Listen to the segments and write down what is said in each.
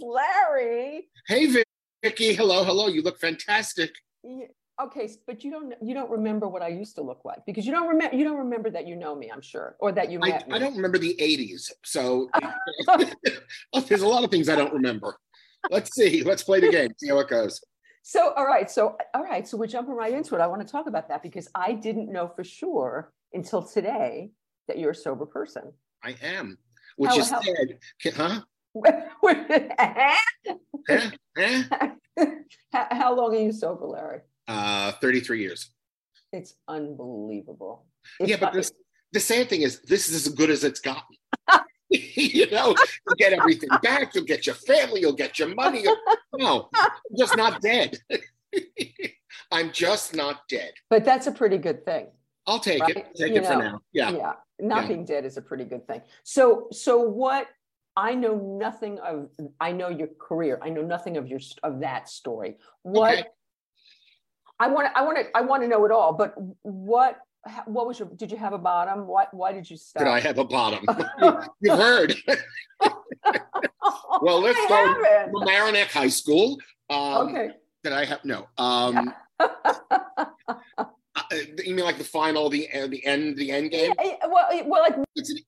Larry. Hey, Vicky. Hello, hello. You look fantastic. Yeah, okay, but you don't you don't remember what I used to look like because you don't remember you don't remember that you know me. I'm sure, or that you I, met me. I don't remember the 80s. So oh, there's a lot of things I don't remember. Let's see. Let's play the game. See how it goes. So, all right. So, all right. So we're jumping right into it. I want to talk about that because I didn't know for sure until today that you're a sober person. I am, which How- is how- said, huh? How, Huh? Huh? how long are you sober, Larry? Uh, 33 years. It's unbelievable. yeah, but this, the sad thing is, this is as good as it's gotten. you know, you get everything back. You'll get your family. You'll get your money. You'll- no, I'm just not dead. I'm just not dead. but that's a pretty good thing. I'll take Right? it. Take You it for now. Yeah. yeah not Yeah. being dead is a pretty good thing so so what i know nothing of i know your career i know nothing of your of that story what Okay. i want i want to i want to know it all but what what was your did you have a bottom why why did you stop Did I have a bottom? You've heard. Well, let's I start haven't. from High School. Um, okay Did I have no? Um, uh, you mean like the final, the uh, the end, the end game? Yeah, well, well like It's an-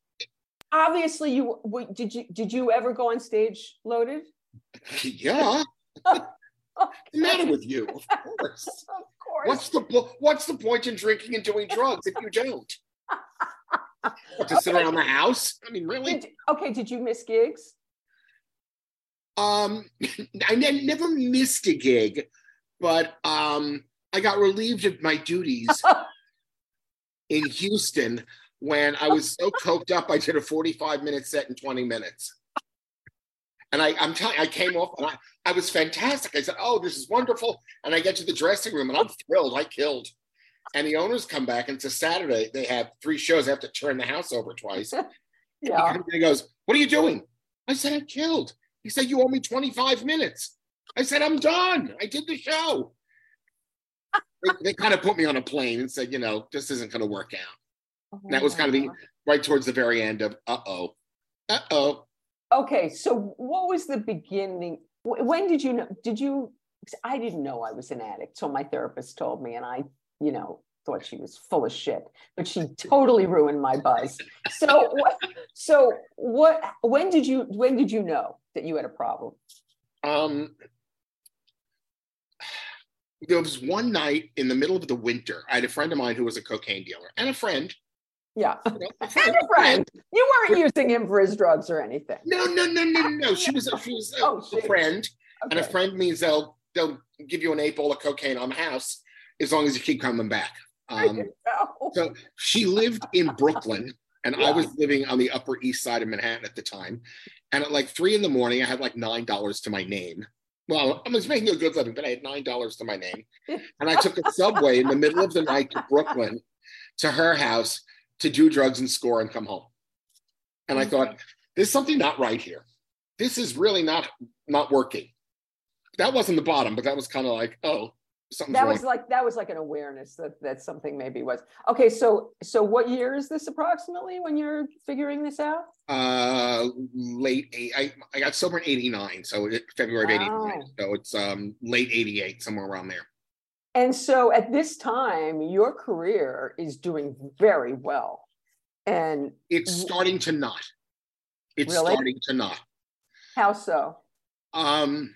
obviously you did you did you ever go on stage loaded yeah. What's the matter with you? Of course. of course What's the What's the point in drinking and doing drugs if you don't? What, to sit around the house? I mean, really? Did- okay did you miss gigs Um, I ne- never missed a gig, but um, I got relieved of my duties in Houston when I was so coked up. I did a 45 minute set in 20 minutes. And I, I'm telling I came off and I, I was fantastic. I said, Oh, this is wonderful. And I get to the dressing room and I'm thrilled. I killed. And the owners come back and it's a Saturday. They have three shows. I have to turn the house over twice. Yeah and goes, What are you doing? I said, I killed. He said, You owe me 25 minutes. I said, I'm done. I did the show. they, they kind of put me on a plane and said, You know, this isn't going to work out. That was kind of the right towards the very end of, uh oh, uh oh. okay so what was the beginning when did you know did you? i didn't know i was an addict till my therapist told me and i you know thought she was full of shit but she totally ruined my buzz so what so what when did you when did you know that you had a problem Um, there was one night in the middle of the winter. I had a friend of mine who was a cocaine dealer and a friend. Yeah You know, a and friend, a friend you weren't using him for his drugs or anything No, no, no, no, no. She was, she was a, Oh, a friend. And a friend means they'll they'll give you an eight ball of cocaine on the house as long as you keep coming back. Um, so she lived in Brooklyn, and I was living on the Upper East Side of Manhattan at the time. And at like three in the morning, I had like nine dollars to my name. Well, I was making a good living, but I had nine dollars to my name. And I took a subway in the middle of the night to Brooklyn to her house to do drugs and score and come home. And I thought, there's something not right here. This is really not not working. That wasn't the bottom, but that was kind of like, oh, something's that wrong. was like that was like an awareness that that something maybe was okay so so what year is this approximately when you're figuring this out uh late eight I, I got sober in 89 so february of 89 Wow. so it's um late 88 somewhere around there and so at this time your career is doing very well and it's Mm. starting to not it's Really? starting to not how so um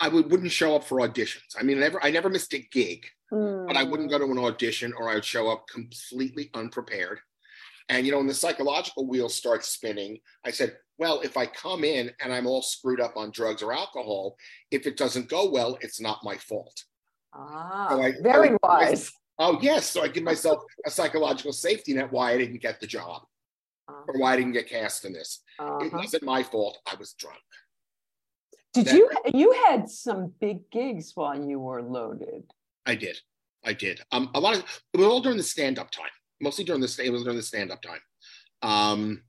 i would, wouldn't show up for auditions i mean I never i never missed a gig but i wouldn't Hmm. go to an audition or i would show up completely unprepared and you know when the psychological wheel starts spinning i said well if i come in and i'm all screwed up on drugs or alcohol if it doesn't go well it's not my fault ah So I- very I- wise Oh yes, so I give myself a psychological safety net why I didn't get the job or why I didn't get cast in this. It Uh-huh. wasn't my fault. I was drunk. did that- you you had some big gigs while you were loaded I did. I did. Um, a lot of it was all during the stand-up time. Mostly during the it was during the stand-up time. Um,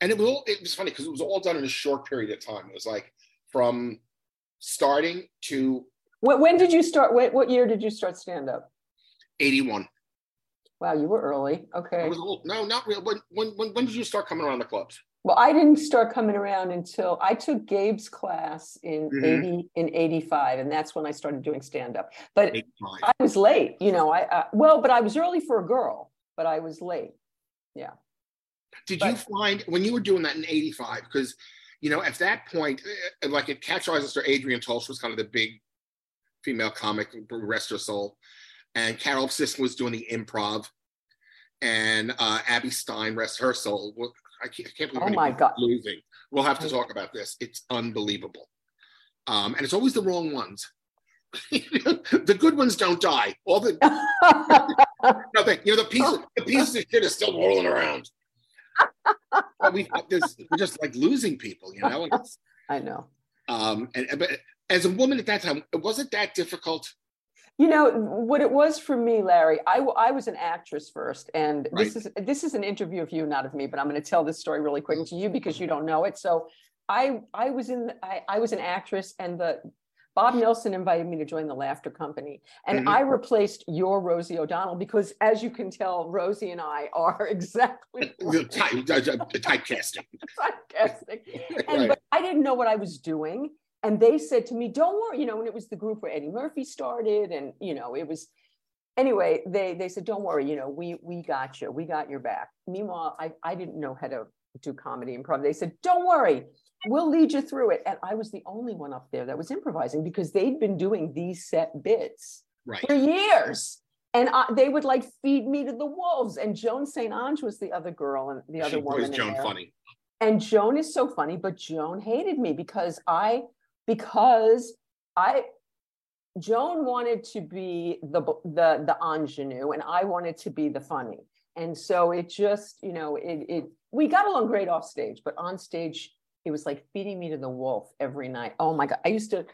and it was all it was funny because it was all done in a short period of time. It was like from starting to when, when did you start what, what year did you start stand up 81. wow you were early I okay was old. No, not real. When, when when when did you start coming around the clubs? Well, I didn't start coming around until I took Gabe's class in Mhm. 80 in 85 and that's when I started doing stand up. But Eight, five. I was late, you know, I uh, well, but I was early for a girl, but I was late. Yeah. Did you find when you were doing that in '85? Because you know, at that point, uh, like at Catch Eyes Sister, Adrianne Tolsch was kind of the big female comic, rest her soul, and Carol Siskind was doing the improv, and uh, Abby Stein, rest her soul. I can't, I can't believe Oh my God. losing. We'll have to talk about this. It's unbelievable, um, and it's always the wrong ones. the good ones don't die. All the no, they, you know the pieces, the pieces of shit are still rolling around. but we there's, we're just like losing people, you know. I know. Um, and but as a woman at that time, it was it that difficult? You know what it was for me, Larry. I, I was an actress first, and this is this is an interview of you, not of me. But I'm going to tell this story really quick to you because you don't know it. So, I I was in I, I was an actress, and the Bob Nelson invited me to join the Laughter Company, and Mhm. I replaced your Rosie O'Donnell because, as you can tell, Rosie and I are exactly The type, the typecasting. And Right. but I didn't know what I was doing. And they said to me, don't worry, you know, and it was the group where Eddie Murphy started. And, you know, it was anyway, they they said, don't worry, you know, we we got you, we got your back. Meanwhile, I, I didn't know how to do comedy improv. They said, don't worry, we'll lead you through it. And I was the only one up there that was improvising because they'd been doing these set bits Right. for years. And I, they would like feed me to the wolves. And Joan St. Onge was the other girl and the other She woman. Joan there. funny. And Joan is so funny, but Joan hated me because I, because I, Joan wanted to be the the the ingenue, and I wanted to be the funny. And so it just, you know, it it we got along great off stage, but on stage it was like feeding me to the wolf every night. Oh my god, I used to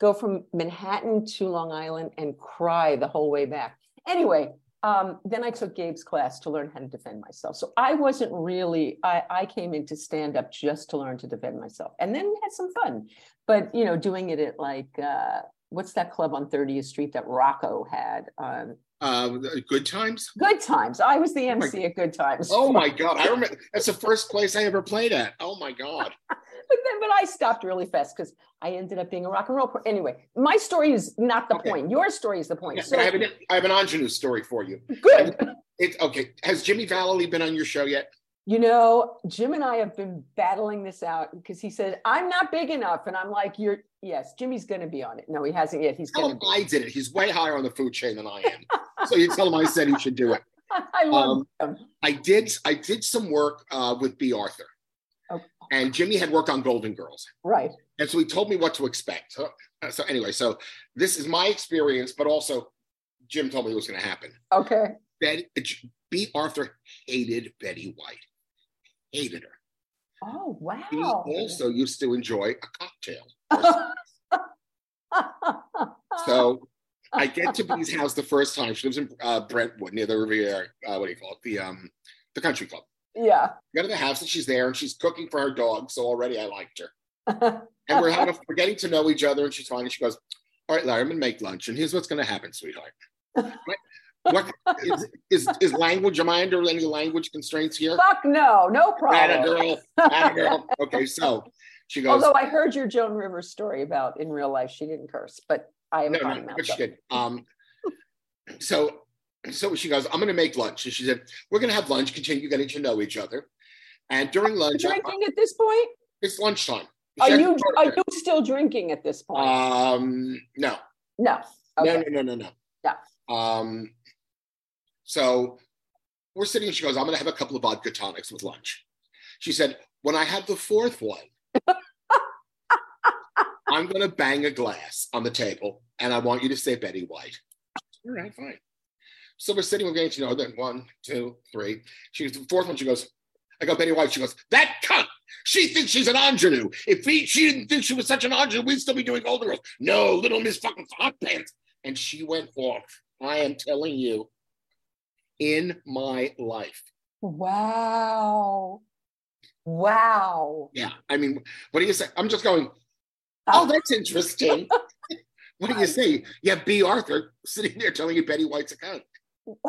go from Manhattan to Long Island and cry the whole way back. Anyway, um, then I took Gabe's class to learn how to defend myself. So I wasn't really, I, I came into stand up just to learn to defend myself and then had some fun. But, you know, doing it at like, uh, what's that club on 30th Street that Rocco had? Um, Uh, good times. good Times. I was the MC at Good Times. Oh my god! I remember that's the first place I ever played at. Oh my god! But then, but I stopped really fast because I ended up being a rock and roll. pro- Anyway, my story is not the Okay. point. Your story is the point. Yeah, So I have an I have an ingenue story for you. good. It's okay. Has Jimmy Vallely been on your show yet? You know, Jim and I have been battling this out because he said, I'm not big enough. And I'm like, You're, yes, Jimmy's going to be on it. No, he hasn't yet. He's going to. be. I did it. He's way higher on the food chain than I am. so you tell him I said he should do it. I love him. I did. I did some work uh, with Bea Arthur, Oh. and Jimmy had worked on Golden Girls, Right. and so he told me what to expect. So, uh, so anyway, so this is my experience, but also Jim told me it was going to happen. Okay. Betty, Bea Arthur hated Betty White, hated her. Oh, He wow. also used to enjoy a cocktail. So I get to Bea's house the first time. She lives in uh, Brentwood near the Riviera. Uh, what do you call it? The um, the country club. yeah. Go to the house and she's there and she's cooking for her dog. So already I liked her. And we're having we're getting to know each other. And she's fine. And she goes, "All right, Larry, I'm gonna make lunch. And here's what's gonna happen, sweetheart. what is, is is language? Am I under any language constraints here? Fuck no, no Atta problem. girl, atta girl. Okay, so she goes. Although I heard your Joan Rivers story about in real life, she didn't curse, but I have no, no, potty mouth. but she so- did. Um, so, so she goes, I'm going to make lunch. And she said, We're going to have lunch, continue getting to know each other. And during lunch, I- Drinking at this point? it's lunchtime. Are you are you still drinking at this point? Um, no, no. Okay. no, no, no, no, no. Yeah. Um, so we're sitting and she goes, I'm going to have a couple of vodka tonics with lunch. She said, When I have the fourth one, I'm going to bang a glass on the table and I want you to say Betty White. All right, fine. So we're sitting, we're getting to know then one, two, three. She goes, the fourth one, she goes, I go, Betty White. She goes, that cunt. She thinks she's an ingenue. If he, she didn't think she was such an ingenue, we'd still be doing Golden Girls. No, little Miss fucking hot pants. And she went off. I am telling you, in my life. Wow. Wow. Yeah. I mean, what do you say? I'm just going, oh, that's interesting. what do you say? have Bea Arthur sitting there telling you Betty White's a cunt. Wow.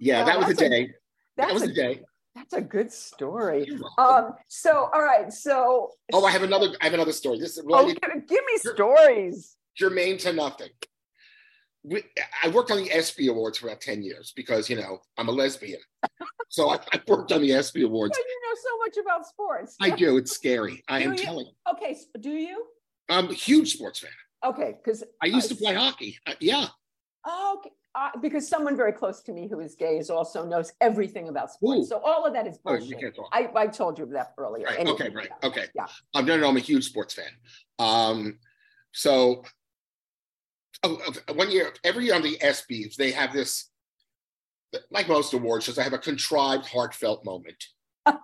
Yeah, Wow, that was a that's a- day. That was a, a day. that's a good story. Um, so all right, so oh, I have another. I have another story. This is oh, related, give, give me stories. germane to nothing. We, I worked on the ESPY Awards for about ten years because you know I'm a lesbian, so I, I worked on the ESPY Awards. Well, you know so much about sports. I do. It's scary. I am you? telling. you. Okay, do you? I'm a huge sports fan. Okay, because I used to play hockey. Uh, yeah. okay, uh, because someone very close to me who is gay is also knows everything about sports. Ooh. So all of that is Oh, you can't talk. I, I told you that earlier. Right. Anyway, Okay. Right. yeah. Okay. Yeah. Um, no, no, I'm a huge sports fan. Um, so Oh, one year, every year on the ESPYS, they have this, like most award shows, I have a contrived, heartfelt moment.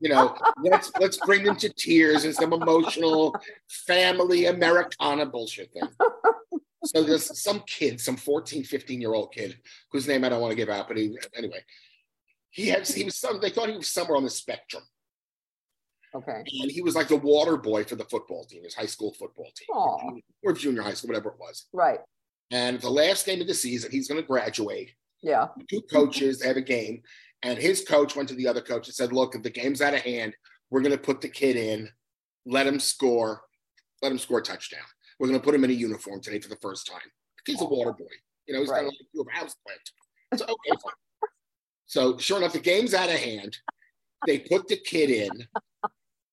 You know, let's let's bring them to tears and some emotional family Americana bullshit thing. So there's some kid, some 14, 15 year old kid, whose name I don't want to give out, but he anyway, he had he was some they thought he was somewhere on the spectrum Okay. and he was like the water boy for the football team, his high school football team, Aw. or junior high school, whatever it was. Right. And the last game of the season, he's going to graduate. Yeah. Two coaches have a game, and his coach went to the other coach and said, "Look, if the game's out of hand, we're going to put the kid in, let him score, let him score a touchdown. We're going to put him in a uniform today for the first time. He's a water boy, you know, he's Right. of like you a house plant. So okay, fine. So sure enough, the game's out of hand. They put the kid in.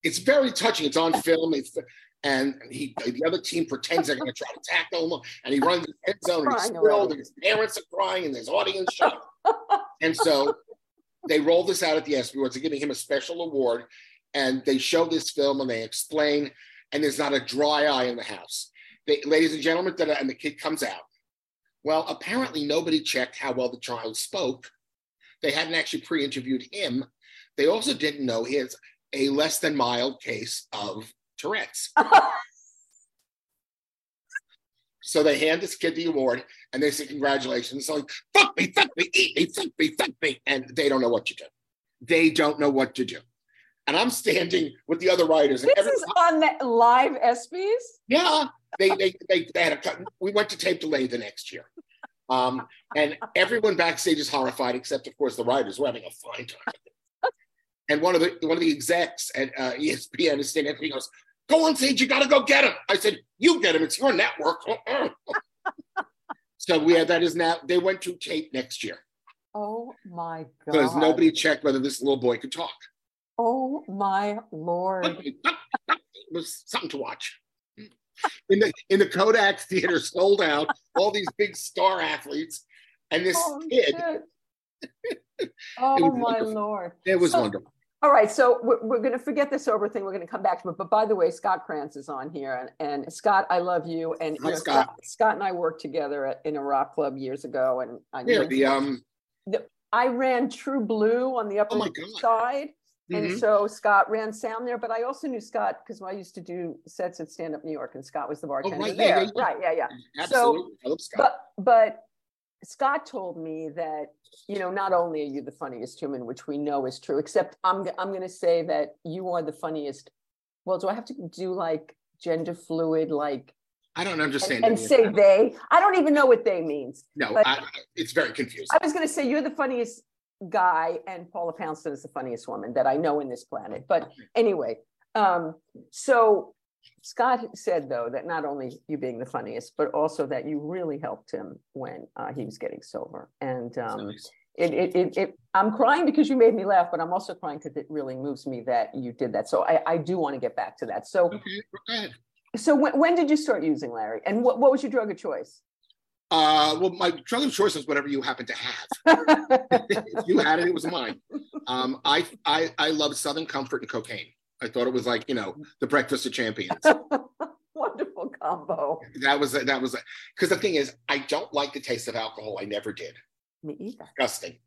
It's very touching. It's on film. It's and he the other team pretends they're going to try to tackle him, and he runs the end zone and he's thrilled, and his parents are crying, and there's audience shout. and so they roll this out at the ESPY Awards. They're giving him a special award, and they show this film and they explain, and there's not a dry eye in the house. They, ladies and gentlemen, and the kid comes out. Well, apparently nobody checked how well the child spoke. They hadn't actually pre-interviewed him. They also didn't know has a less than mild case of Tourette's. So they hand this kid the award and they say, Congratulations. So like, fuck me, fuck me, eat me, fuck me, fuck me. And they don't know what to do. They don't know what to do. And I'm standing with the other writers. This every, is on the live ESPYs. yeah, they, they, they, they had a cut. We went to tape delay the next year. Um, and everyone backstage is horrified, except of course the writers were having a fine time. And one of the one of the execs at uh, ESPN is standing there. He goes, "Go on stage, you got to go get him." I said, "You get him. It's your network." so we had that is now. They went to tape next year Oh my god! because nobody checked whether this little boy could talk. Oh my lord. It was something to watch. In the in the Kodak Theater, sold out. All these big star athletes, and this Oh, kid. oh my lord. It was So- wonderful. All right, so we're, we're going to forget this over thing. We're going to come back to it. But by the way, Scott Krantz is on here, and, and Scott, I love you. And Hi, Scott. Scott and I worked together at, in a rock club years ago, and I, Yeah, the um. I ran True Blue on the Upper Oh my East God. Side, and mhm. so Scott ran sound there. But I also knew Scott because I used to do sets at Stand Up New York, and Scott was the bartender Oh, right, yeah, there. yeah, yeah. Right? Yeah, yeah. Absolutely, I love Scott. But but Scott told me that you know not only are you the funniest human, which we know is true, except I'm I'm going to say that you are the funniest. Well, do I have to do like gender fluid, like I don't understand. and of say they? I don't even know what they means. no. I- it's very confusing. I was going to say you're the funniest guy, and Paula Poundstone is the funniest woman that I know in this planet. But anyway, um, so Scott said though that not only you being the funniest, but also that you really helped him when uh, he was getting sober. And um, Nice. it, it, it, it, I'm crying because you made me laugh, but I'm also crying because it really moves me that you did that. So I, I do want to get back to that. So, Okay, so when, when did you start using Larry, and what, what was your drug of choice? Uh, well, my drug of choice is whatever you happen to have. if you had it, it was mine. Um, I, I, I love Southern Comfort and cocaine. I thought it was like you know the breakfast of champions. Wonderful combo. that was that was because the thing is, I don't like the taste of alcohol. I never did. Me either. Disgusting.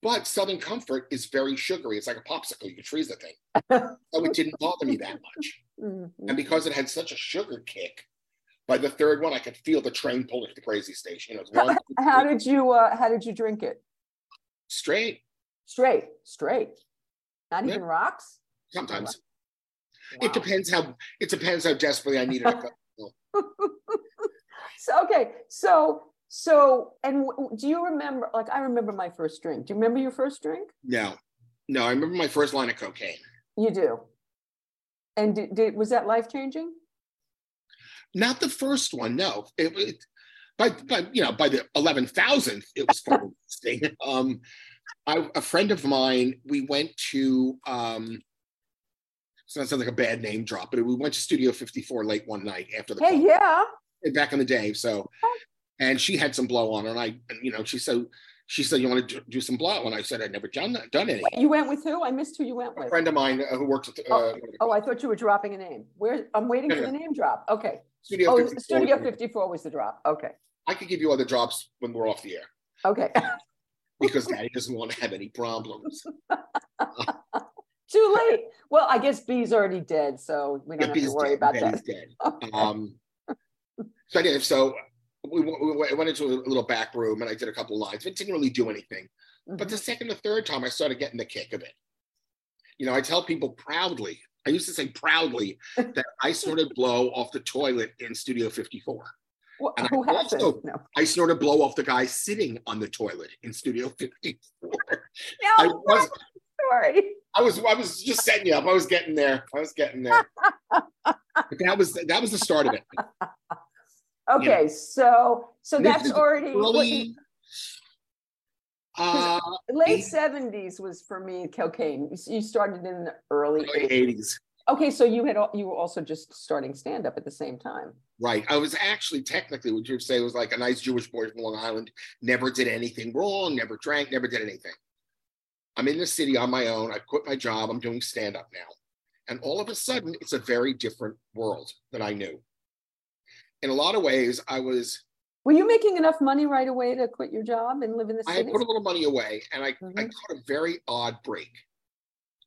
But Southern Comfort is very sugary. It's like a popsicle. You could freeze the thing. So it didn't bother me that much. Mhm. And because it had such a sugar kick, by the third one, I could feel the train pulling to the crazy station. It was one, two, How did you uh how did you drink it? straight Straight, straight. Not Yeah. even rocks? Sometimes. Wow. It depends how it depends how desperately I need it. So okay, so so and w- do you remember like I remember my first drink. Do you remember your first drink? No, No, I remember my first line of cocaine. You do. And did, did was that life changing? Not the first one, no. It, it by, by you know by the eleven thousandth, it was interesting. um, I, a friend of mine, we went to. Um, so that sounds like a bad name drop, but we went to Studio 54 late one night after the. Hey, club, yeah. Back in the day, so, and she had some blow on her, and I, you know, she said, she said, "You want to do some blow?" And I said, "I'd never done that, done any." You went with who? I missed who you went with. A friend of mine uh, who works at uh, Oh, I thought you were dropping a name. Where I'm waiting No, for no. the name drop. Okay. Studio Oh, 54. Studio 54 was the drop. Okay. I could give you other drops when we're off the air Okay. because Daddy doesn't want to have any problems. Too late. Well, I guess Bea's already dead, so we don't have to worry dead. about Betty's that. dead. Um, so anyway, so we, we went into a little back room and I did a couple lines. It didn't really do anything. But Mhm. the second or third time, I started getting the kick of it. You know, I tell people proudly, I used to say proudly that I snorted blow off the toilet in Studio 54. Well, and I also- No. I snorted blow off the guy sitting on the toilet in Studio 54. No, I was, sorry. I was, I was just setting you up. I was getting there. I was getting there. But that was that was the start of it. Okay, so so that's already Early, uh, late 70s was for me cocaine. You- You started in the early early 80s. 80s. Okay, so you had you were also just starting stand up at the same time. Right. I was actually technically what you'd say was like a nice Jewish boy from Long Island, never did anything wrong, never drank, never did anything. I'm in the city on my own. I quit my job. I'm doing stand up now. And all of a sudden, it's a very different world than I knew. In a lot of ways, I was, Were you making enough money right away to quit your job and live in the I city? had put a little money away and I, I Mhm. caught a very odd break.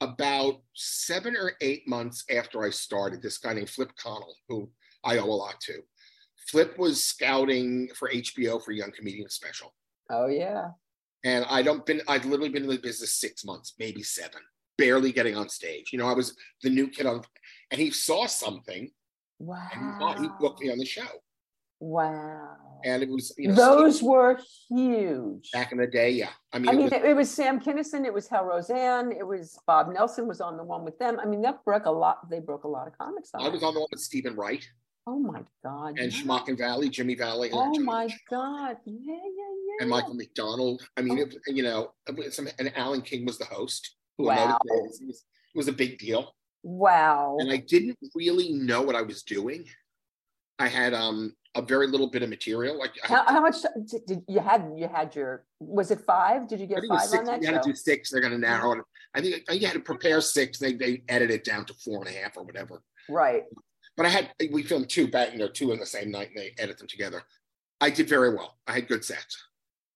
About seven or eight months after I started, this guy named Flip Connell, who I owe a lot to. Flip was scouting for HBO for Young Comedian Special. Oh yeah. And I don't been I'd literally been in the business six months, maybe seven, barely getting on stage. You know, I was the new kid on and he saw something Wow. and he thought he booked me on the show. Wow. And it was, you know, Those were huge. back in the day, yeah. I mean, I it mean, was- it, it was Sam Kinison, it was Hal Roseanne, it was Bob Nelson was on the one with them. I mean, that broke a lot. They broke a lot of comics. I was on the one with Steven Wright Oh my God. and yeah. Schmuck Valley, Jimmy Valley, Oh my God. Yeah, yeah, yeah. And Michael McDonald. I mean, Oh. it, you know, some, and Alan King was the host. Who Wow. It was, it was- a big deal. Wow. and I didn't really know what I was doing. I had um a very little bit of material. Like I, How, how much did, did you had? You had your was it five? Did you get think it was five six. on that You had to do six. They're going to narrow it. I think I think you had to prepare six. They they edit it down to four and a half or whatever. Right. But I had we filmed two back, you know, two in the same night, and they edit them together. I did very well. I had good sets.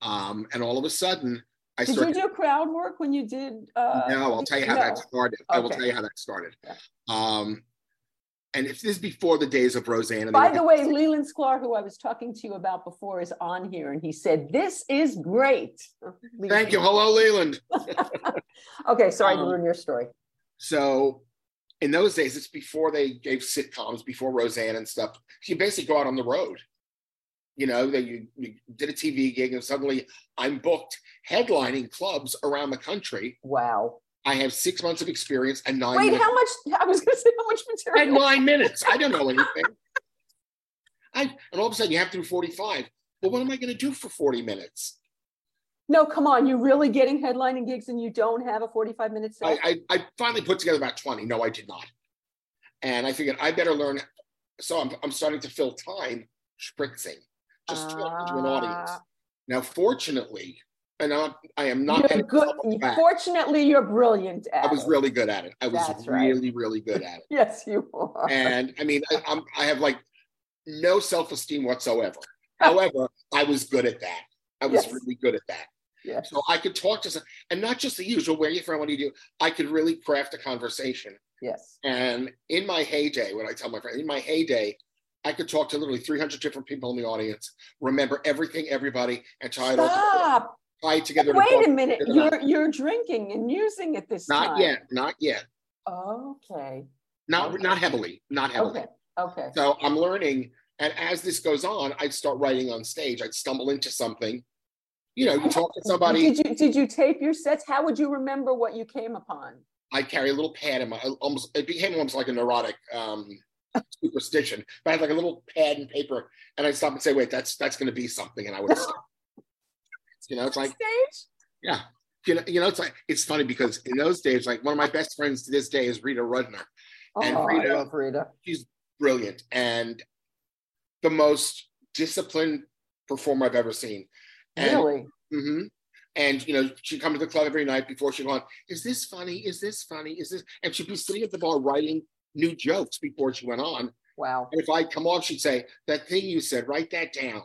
Um, and all of a sudden, I Did you do crowd work when you did? Uh, no, I'll tell you how no. that started. I will tell you how that started. Yeah. Um, and if this is before the days of Roseanne. And By the way, Leland Sklar, who I was talking to you about before, is on here, and he said this is great. Thank you. Hello, Leland. okay, sorry to Um, ruin your story. So in those days, it's before they gave sitcoms, before Roseanne and stuff. You basically go out on the road. You know, that you, you did a TV gig and suddenly I'm booked headlining clubs around the country. Wow. I have six months of experience and nine Wait, minutes. how much? I was going to say how much material. nine minutes. I don't know anything. I, and all of a sudden you have to do 45. Well, what am I going to do for 40 minutes? No, come on. You're really getting headlining gigs, and you don't have a 45 minute set. I, I, I finally put together about 20. No, I did not. And I figured I better learn. So I'm, I'm starting to fill time spritzing, just talking to an audience. Ah. Now, fortunately, and I'm, I am not You're good. myself on the back. Fortunately, you're brilliant at I was it. really good at it. I was That's right. really, really good at it. Yes, you are. And I mean, I, I'm, I have like no self esteem whatsoever. However, I was good at that. I was Yes. really good at that. yes. So I could talk to some, and not just the usual, where you from, what do you do? I could really craft a conversation. Yes. And in my heyday, when I tell my friend, in my heyday, I could talk to literally 300 different people in the audience, remember everything, everybody, and tie it all. Tie it together. Wait a minute. You're you're drinking and using it this Not time. Not yet, not yet, Okay. not Okay. not heavily, not heavily. Okay. Okay. So I'm learning, and as this goes on, I'd start writing on stage. I'd stumble into something, You know, you talk to somebody. Did you did you tape your sets? How would you remember what you came upon? I carry a little pad in my almost. It became almost like a neurotic um, superstition. But I had like a little pad and paper, and I'd stop and say, "Wait, that's that's going to be something," and I would. stop. you know, it's like Stage? yeah. You know, you know, it's like it's funny because in those days, like one of my best friends to this day is Rita Rudner. And oh, I Rita- love Rita. she's brilliant and the most disciplined performer I've ever seen. And, Really? mhm. and you know, she'd come to the club every night before she'd go on, is this funny? Is this funny? Is this? And she'd be sitting at the bar writing new jokes before she went on. Wow. And if I come off, she'd say, that thing you said, write that down.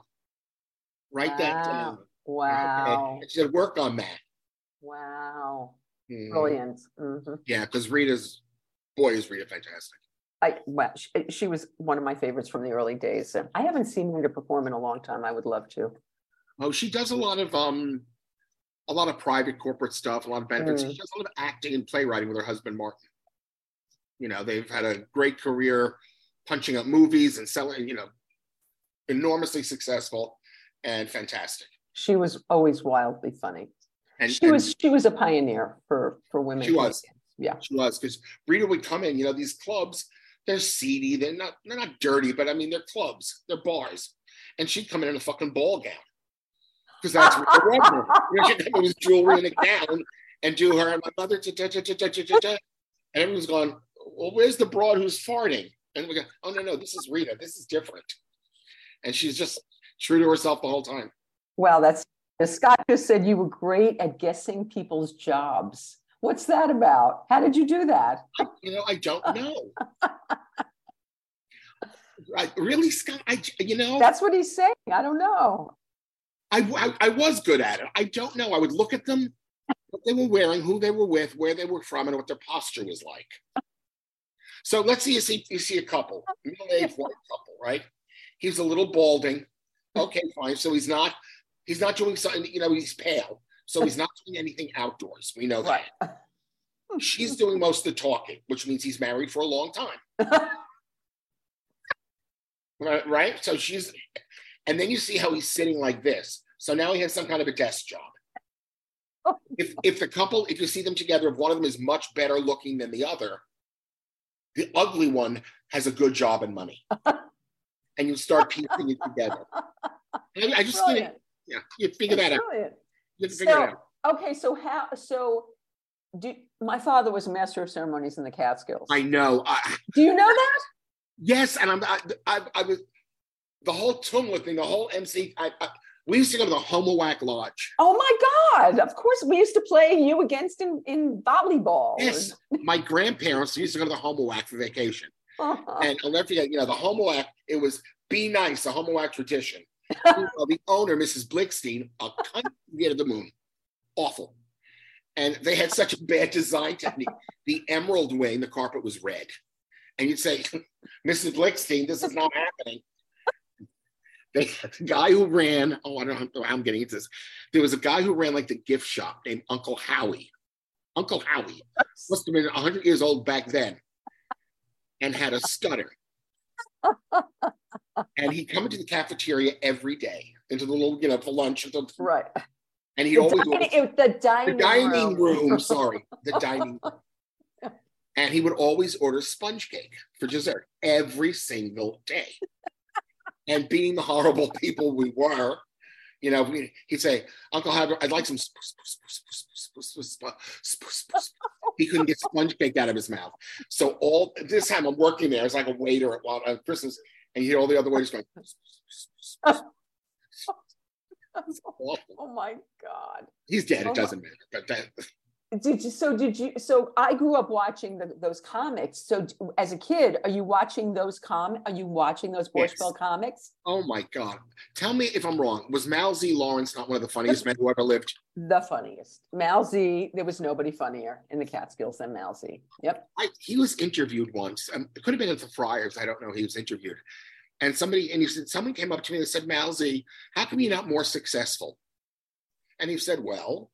Write that down. Wow. Okay. And she said, work on that. Wow. Mhm. Brilliant. Mhm. Yeah, because Rita's boy is Rita fantastic. I well, she, she was one of my favorites from the early days. And I haven't seen her to perform in a long time. I would love to. Oh, she does a lot of um a lot of private corporate stuff, a lot of benefits. Mm. She does a lot of acting and playwriting with her husband Martin. You know, they've had a great career punching up movies and selling, you know, enormously successful and fantastic. She was always wildly funny. And she and was she was a pioneer for for women. She was. Yeah. she was because Rita would come in, you know, these clubs, they're seedy, they're not they're not dirty, but I mean they're clubs, they're bars. And she'd come in in a fucking ball gown. Because that's Rudner. You know, she'd come in with jewelry and a gown and do her and my mother, and everyone's going, Well, where's the broad who's farting? And we go, Oh no, no, this is Rita. This is different. And she's just true to herself the whole time. Well, that's Scott just said you were great at guessing people's jobs. What's that about? How did you do that? I, you know, I don't know. I, really, Scott? I, you know, That's what he's saying. I don't know. I, I, I was good at it. I don't know. I would look at them, what they were wearing, who they were with, where they were from, and what their posture was like. So let's see you see you see a couple, oh, middle-aged white couple, right? He's a little balding. Mm-hmm. Okay, fine. So he's not he's not doing something, you know, he's pale. So he's not doing anything outdoors. We know that. Right. She's doing most of the talking, which means he's married for a long time. Right, right? So she's, and then you see how he's sitting like this. So now he has some kind of a desk job. Oh. If if the couple, if you see them together, if one of them is much better looking than the other, the ugly one has a good job and money, and you start piecing it together. And I, just think, yeah, you figure that That's out. You figure it out. okay, so how, so do, my father was a master of ceremonies in the Catskills. I know. I, Do you know that? yes, and I'm. I, I, I was the whole Tummler thing, the whole MC. I, I, we used to go to the Homowack Lodge. Oh my God. Of course, we used to play you against in, in volleyball. Yes, my grandparents used to go to the Homowack for vacation. Uh-huh. And I'll never forget, you know, the Homowack, it was be nice, a Homowack tradition. The owner, Mrs. Blickstein, a cunt to the moon. Awful. And they had such a bad design technique. The emerald wing, the carpet was red. And you'd say, Mrs. Blickstein, this is not happening. The the guy who ran, oh, I don't know how I'm getting into this. There was a guy who ran like the gift shop named Uncle Howie. Uncle Howie must have been 100 years old back then and had a stutter. and he'd come into the cafeteria every day, into the little, you know, for lunch. right. And he'd The always dining, the the dining, dining room. room, sorry, the dining room. And he would always order sponge cake for dessert every single day and being the horrible people we were. You know, we, he'd say, Uncle Howard, I'd like some. He couldn't get sponge cake out of his mouth. So all this time I'm working there as like a waiter at, Christmas, and you hear all the other waiters going. Oh my God. He's dead. It doesn't matter. But that, did you, so did you, so I grew up watching the, those comics. So as a kid, are you watching those com, are you watching those Yes. Comics? oh my God. Tell me if I'm wrong. Was Mal Z. Lawrence not one of the funniest men who ever lived? The funniest. Mal Z, there was nobody funnier in the Catskills than Mal Z. Yep. I, he was interviewed once. Um, it could have been at the Friars. I don't know. He was interviewed. And somebody, and he said, someone came up to me and said, Mal Z, how come you're not more successful? And he said, well,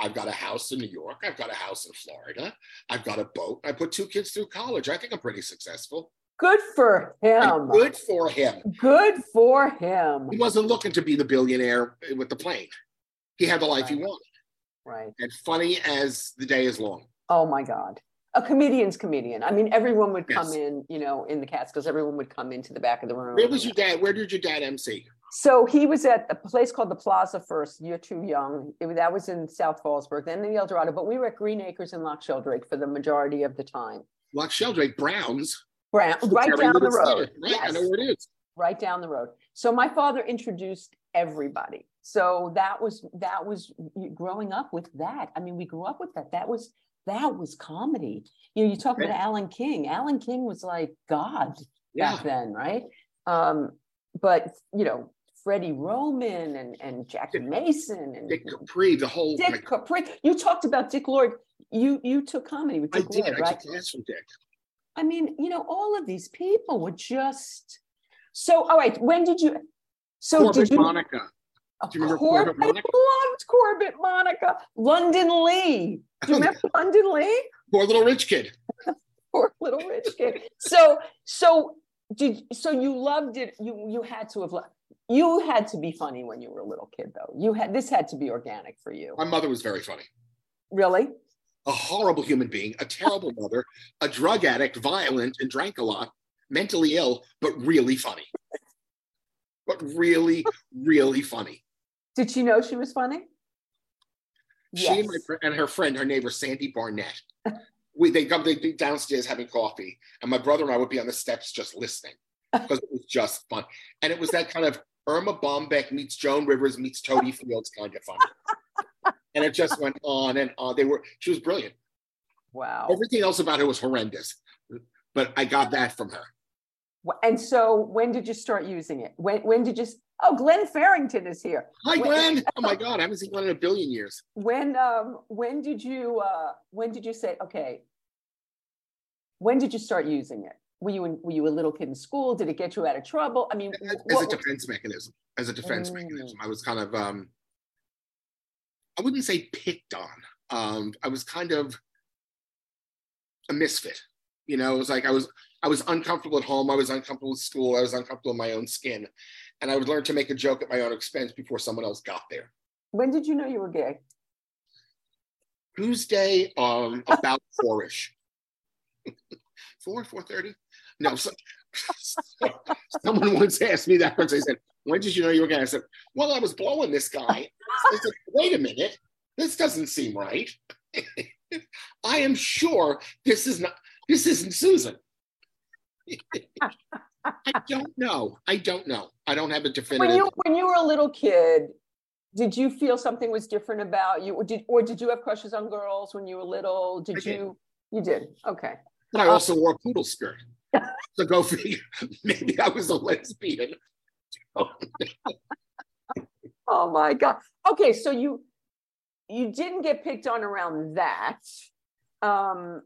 I've got a house in New York. I've got a house in Florida. I've got a boat. I put two kids through college. I think I'm pretty successful. Good for him. Good for him. Good for him. He wasn't looking to be the billionaire with the plane. He had the life right. he wanted. Right. And funny as the day is long. Oh my God. A comedian's comedian. I mean, everyone would come yes. in, you know, in the cast because everyone would come into the back of the room. Where was your dad? Where did your dad MC? So he was at a place called the Plaza first. You're too young. It, that was in South Fallsburg, then in the El Dorado. But we were at Green Acres in Loch Sheldrake for the majority of the time. Loch Sheldrake, Browns. Brown, right down the road. Right, yes. I know where it is. Right down the road. So my father introduced everybody. So that was that was growing up with that. I mean, we grew up with that. That was that was comedy. You know, you talk about Alan King. Alan King was like God yeah. back then, right? Um, but you know, Freddie Roman and, and Jackie Dick, Mason and Dick Capri, the whole Dick like, Capri. You talked about Dick Lord. You you took comedy with Dick I did. Lord, I right? took from Dick. I mean, you know, all of these people were just so. All right, when did you? So Corbett did you? Monica. Do you remember Corbett, Corbett Monica? Loved Corbett Monica. London Lee. Do you remember London Lee? Poor little rich kid. Poor little rich kid. So so did so you loved it. You you had to have loved. You had to be funny when you were a little kid, though. You had this had to be organic for you. My mother was very funny. Really? A horrible human being, a terrible mother, a drug addict, violent, and drank a lot, mentally ill, but really funny. But really, really funny. Did she know she was funny? She yes. and, my, and her friend, her neighbor Sandy Barnett, we they come they be downstairs having coffee, and my brother and I would be on the steps just listening because it was just fun. And it was that kind of Erma Bombeck meets Joan Rivers meets Totie Fields kind of fun. and it just went on and on. They were she was brilliant. Wow. Everything else about her was horrendous, but I got that from her. And so, when did you start using it? When when did you? Oh, Glenn Farrington is here. Hi, Glenn. oh my God, I haven't seen Glenn in a billion years. When um when did you uh when did you say okay? When did you start using it? Were you in, were you a little kid in school? Did it get you out of trouble? I mean, as, as a defense mechanism. As a defense mm. mechanism, I was kind of um I wouldn't say picked on. Um, I was kind of a misfit. You know, it was like I was I was uncomfortable at home. I was uncomfortable at school. I was uncomfortable in my own skin. And I would learn to make a joke at my own expense before someone else got there. When did you know you were gay? Tuesday, um, about four-ish. Four, four thirty? No, so, someone once asked me that once. They said, When did you know you were gay? I said, Well, I was blowing this guy. I said, Wait a minute, this doesn't seem right. I am sure this is not this isn't Susan. I don't know. I don't know. I don't have a definitive. When you when you were a little kid, did you feel something was different about you, or did or did you have crushes on girls when you were little? Did I you? Did. You did. Okay. But I um, also wore a poodle skirt. So go figure. Maybe I was a lesbian. oh my god. Okay, so you you didn't get picked on around that. Um,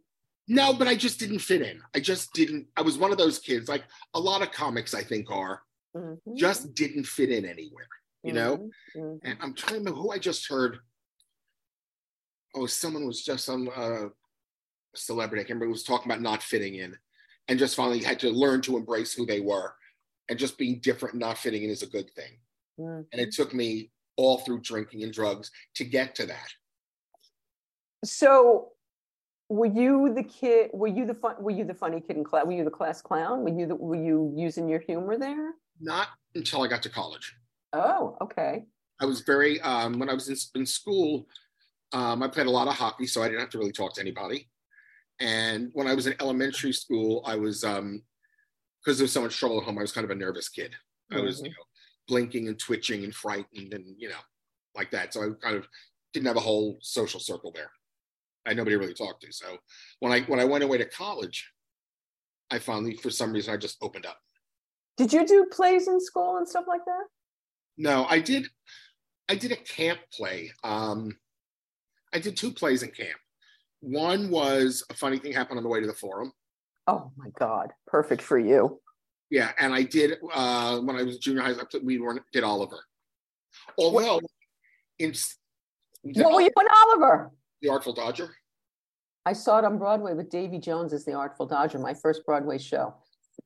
no, but I just didn't fit in. I just didn't. I was one of those kids, like a lot of comics, I think, are mm-hmm. just didn't fit in anywhere, you mm-hmm. know? Mm-hmm. And I'm trying to remember who I just heard. Oh, someone was just some uh, celebrity. I can't remember, was talking about not fitting in and just finally had to learn to embrace who they were. And just being different and not fitting in is a good thing. And it mm-hmm. took me all through drinking and drugs to get to that. So were you the kid were you the fun were you the funny kid in class were you the class clown were you the, were you using your humor there not until i got to college oh okay i was very um, when i was in, in school um, i played a lot of hockey so i didn't have to really talk to anybody and when i was in elementary school i was um because there was so much trouble at home i was kind of a nervous kid i was mm-hmm. you know blinking and twitching and frightened and you know like that so i kind of didn't have a whole social circle there I nobody really talked to. So when I when I went away to college, I finally, for some reason, I just opened up. Did you do plays in school and stuff like that? No, I did. I did a camp play. Um, I did two plays in camp. One was a funny thing happened on the way to the forum. Oh my God! Perfect for you. Yeah, and I did uh, when I was junior high. I we did Oliver. Although, in what were you in Oliver? The Artful Dodger? I saw it on Broadway with Davy Jones as the Artful Dodger, my first Broadway show.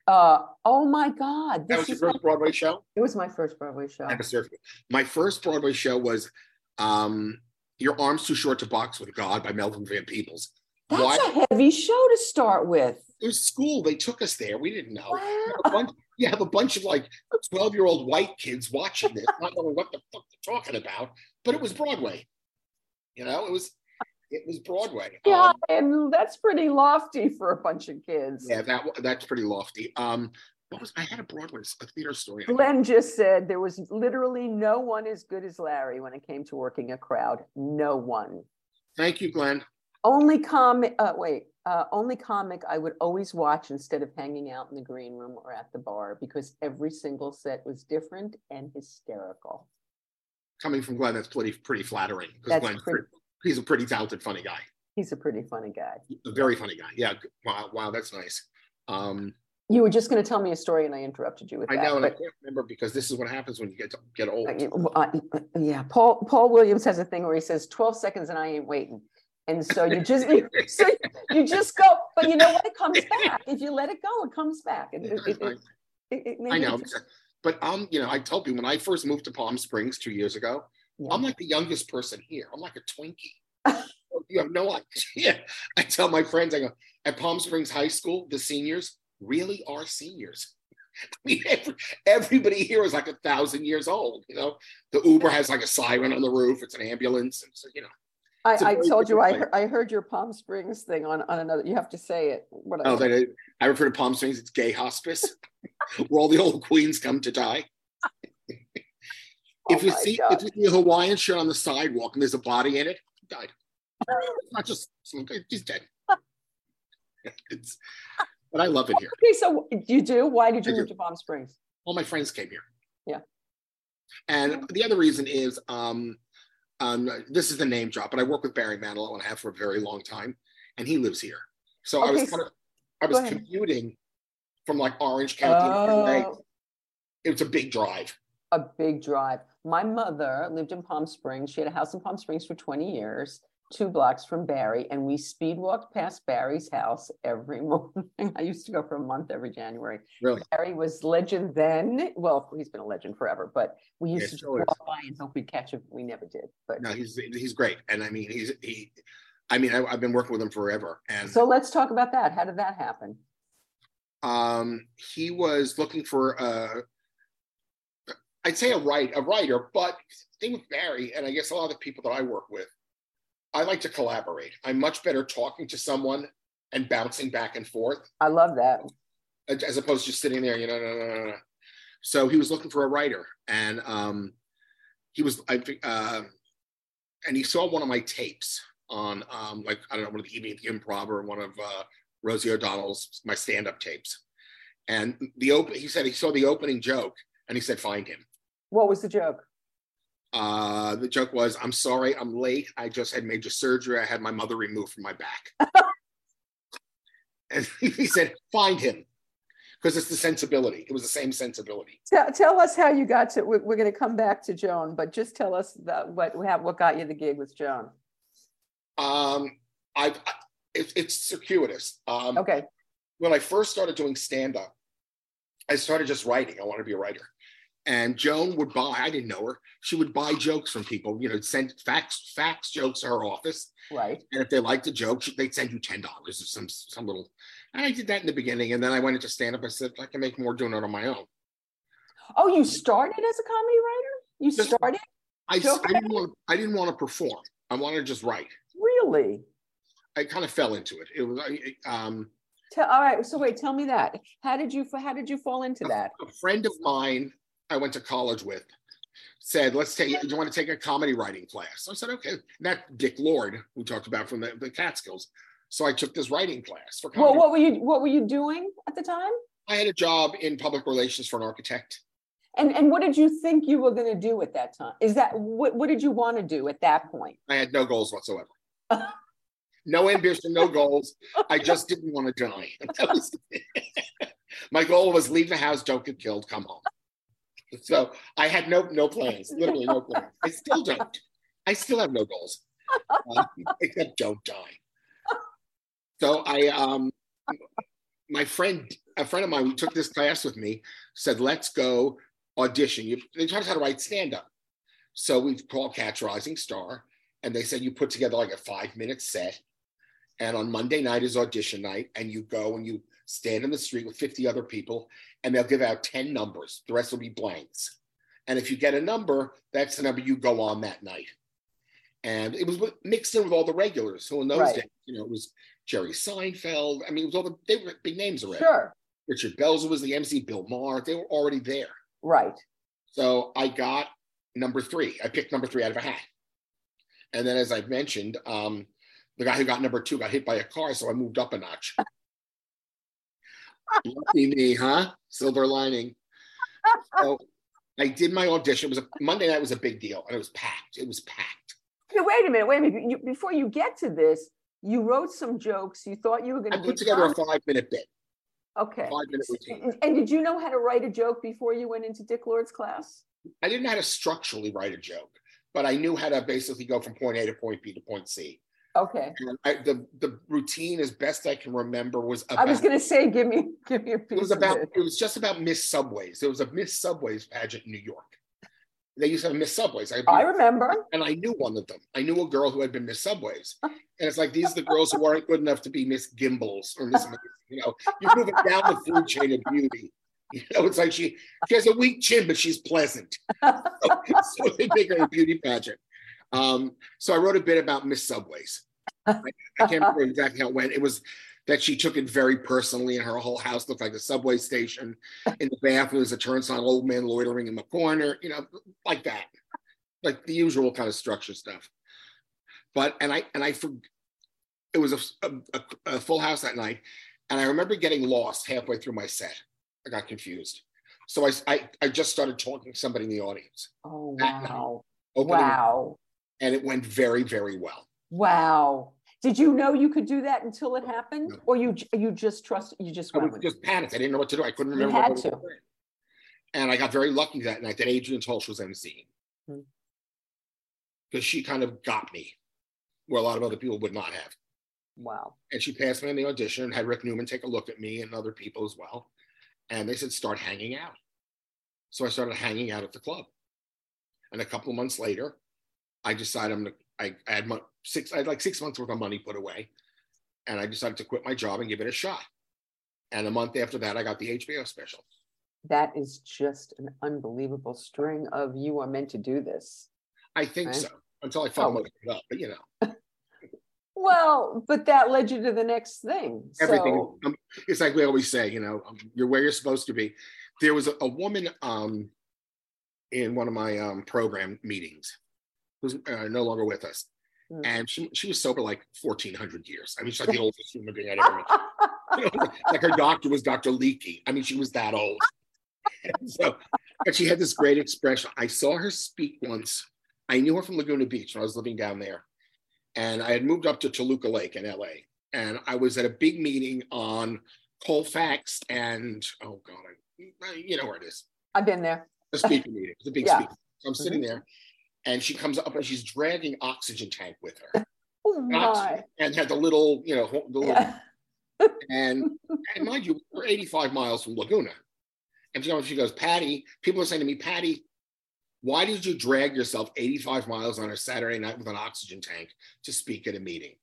Uh, oh my God. That was your is my- first Broadway show? it was my first Broadway show. I had to surf. My first Broadway show was um, Your Arms Too Short to Box with God by Melvin Van Peebles. That's Why? a heavy show to start with. It was school. They took us there. We didn't know. Wow. A bunch, you have a bunch of like 12 year old white kids watching this, not knowing what the fuck they're talking about, but it was Broadway. You know, it was it was Broadway. Yeah, Um, and that's pretty lofty for a bunch of kids. yeah, that that's pretty lofty. Um, what was I had a Broadway a theater story. Glenn just said there was literally no one as good as Larry when it came to working a crowd. No one. Thank you, Glenn. Only comic, uh, wait, uh, only comic I would always watch instead of hanging out in the green room or at the bar because every single set was different and hysterical. Coming from Glenn, that's pretty pretty flattering because pretty- pretty, he's a pretty talented, funny guy. He's a pretty funny guy. A very funny guy. Yeah. Wow. Wow. That's nice. Um, You were just going to tell me a story and I interrupted you with I that. know, and I can't remember because this is what happens when you get to get old. Uh, yeah, Paul Paul Williams has a thing where he says 12 seconds and I ain't waiting. And so you just you, so you just go, but you know what? It comes back. If you let it go, it comes back. It, it, I- it, I know, but um, you know, I told you when I first moved to Palm Springs two years ago, Yeah. I'm like the youngest person here. I'm like a Twinkie. you have no idea. I tell my friends, I go at Palm Springs High School, the seniors really are seniors. I mean, every, everybody here is like a thousand years old. You know, the Uber has like a siren on the roof. It's an ambulance. And so, you know, I, I, I told you I heard, I heard your Palm Springs thing on, on another. You have to say it. What I- oh, that is, I refer to Palm Springs. It's gay hospice, where all the old queens come to die. Oh if you see God. if you see a Hawaiian shirt on the sidewalk and there's a body in it, he died. It's not just he's dead. It's, but I love it here. Okay, so you do. Why did you move to Palm Springs? All my friends came here. Yeah. And the other reason is um, um, this is the name drop, but I work with Barry Manilow and I have for a very long time, and he lives here. So I was kind of I was commuting from like Orange County. Oh, It was a big drive. a big drive. My mother lived in Palm Springs. She had a house in Palm Springs for 20 years, two blocks from Barry, and we speed walked past Barry's house every morning. I used to go for a month every January. Really. Barry was legend then. Well, he's been a legend forever, but we used Yeah, to just still is. walk by and hope we'd catch him. We never did. But No, he's he's great, and I mean he's he. I mean I, I've been working with him forever, and so let's talk about that. How did that happen? um, he was looking for a, I'd say a write a writer, but thing with Barry, and I guess a lot of the people that I work with, I like to collaborate. I'm much better talking to someone and bouncing back and forth I love that. as opposed to just sitting there, you know, no, no, no, no. So he was looking for a writer, and um, he was, I think, uh, and he saw one of my tapes on, um, like I don't know, one of the Evening at the Improv or one of uh, Rosie O'Donnell's my stand-up tapes, and the open, he said he saw the opening joke, and he said, find him. What was the joke? Uh, the joke was, I'm sorry, I'm late. I just had major surgery. I had my mother removed from my back. and he said, find him. Because it's the sensibility. It was the same sensibility. Tell, tell us how you got to. We're, we're going to come back to Joan, but just tell us that what what what got you the gig with Joan. Um, I, I it, it's circuitous. Um, Okay. When I first started doing stand up, I started just writing. I wanted to be a writer. And Joan would buy, I didn't know her, she would buy jokes from people, you know, send fax, fax jokes to her office. Right. And if they liked the joke, they'd send you $10 or some, some little. And I did that in the beginning. And then I went into stand up. I said, I can make more doing it on my own. Oh, you started as a comedy writer? You Just- started? I, I didn't want, I didn't want to perform. I wanted to just write. Really? I kind of fell into it. It was, um, Tell, all right. So wait, tell me that. How did you how did you fall into that? a friend of mine I went to college with said, let's take, do you want to take a comedy writing class? I said, okay. And that Dick Lord, we talked about from the, the Catskills. So I took this writing class for comedy. Well, what were you what were you doing at the time? I had a job in public relations for an architect. And and what did you think you were going to do at that time? Is that what what did you want to do at that point? I had no goals whatsoever. no ambition, no goals. I just didn't want to die. My goal was leave the house, don't get killed, come home. So I had no no plans, literally no plans. I still don't. I still have no goals, uh, except don't die. So I, um, my friend a friend of mine who took this class with me said, let's go audition. You, they taught us how to write stand up. So we called Catch Rising Star, and they said you put together like a five minute set. And on Monday night is audition night, and you go and you stand in the street with 50 other people, and they'll give out 10 numbers. The rest will be blanks. And if you get a number, that's the number you go on that night. And it was mixed in with all the regulars. So in those Right. days, you know, it was Jerry Seinfeld. I mean, it was all the they were big names already. Sure. Richard Belzer was the MC, Bill Maher. They were already there. Right. So I got number three. I picked number three out of a hat. And then, as I've mentioned, um, the guy who got number two got hit by a car, so I moved up a notch. Lucky me, huh? Silver lining. So I did my audition. It was a Monday night it was a big deal, and it was packed. It was packed. Wait a minute. Wait a minute. You, before you get to this, you wrote some jokes. You thought you were going I to be put together a five minute bit, Okay. five minute routine. And did you know how to write a joke before you went into Dick Lord's class? I didn't know how to structurally write a joke, but I knew how to basically go from point A to point B to point C. Okay. I, the the routine, as best I can remember, was about I was going to say, give me, give me a piece It was about it. it was just about Miss Subways. There was a Miss Subways pageant in New York. They used to have Miss Subways. I, I remember. and I knew one of them. I knew a girl who had been Miss Subways. And it's like these are the girls who aren't good enough to be Miss Gimbels or Miss, you know, you're moving down the food chain of beauty. You know, it's like she she has a weak chin, but she's pleasant. so, so they make her a beauty pageant. Um, so I wrote a bit about Miss Subways. I, I can't remember exactly how it went. It was that she took it very personally, and her whole house looked like a subway station. In the bathroom, there's a turnstile, old man loitering in the corner, you know, like that, like the usual kind of structure stuff. But and I and I for, it was a, a, a full house that night, and I remember getting lost halfway through my set. I got confused, so I I, I just started talking to somebody in the audience, Oh, wow. opening, Wow. And it went very very well. Wow. Did you know you could do that until it happened? No. Or you, you just trust, you just I went was just panicked. I didn't know what to do. I couldn't You remember. had what to. And I got very lucky that night that Adrianne Tolsch was emceeing. Hmm. Because she kind of got me where a lot of other people would not have. Wow. And she passed me in the audition and had Rick Newman take a look at me and other people as well. And they said, start hanging out. So I started hanging out at the club. And a couple of months later, I decided I'm gonna, I, I had mon- six, I had like six months worth of money put away. And I decided to quit my job and give it a shot. And a month after that, I got the HBO special. That is just an unbelievable string of you are meant to do this. I think Right. so until I found Oh. it up. But you know, Well, but that led you to the next thing. everything. So, um, it's like we always say, you know, um, you're where you're supposed to be. There was a, a woman um, in one of my um, program meetings who's uh, no longer with us, Hmm. and she she was sober like 1400 years. I mean, she's like the oldest human being I'd ever met. You know, like her doctor was Dr. Leakey. I mean, she was that old. And so, but she had this great expression. I saw her speak once. I knew her from Laguna Beach when I was living down there. And I had moved up to Toluca Lake in LA. And I was at a big meeting on Colfax and, oh God, I, you know where it is. I've been there. The speaker meeting. It's a big Yeah. speaker. So I'm sitting there and she comes up and she's dragging oxygen tank with her. Oh And my. oxygen- and had the little, you know, the little Yeah. and, and mind you, we're 85 miles from Laguna. And you know, she goes, Patty, people are saying to me, Patty, why did you drag yourself 85 miles on a Saturday night with an oxygen tank to speak at a meeting?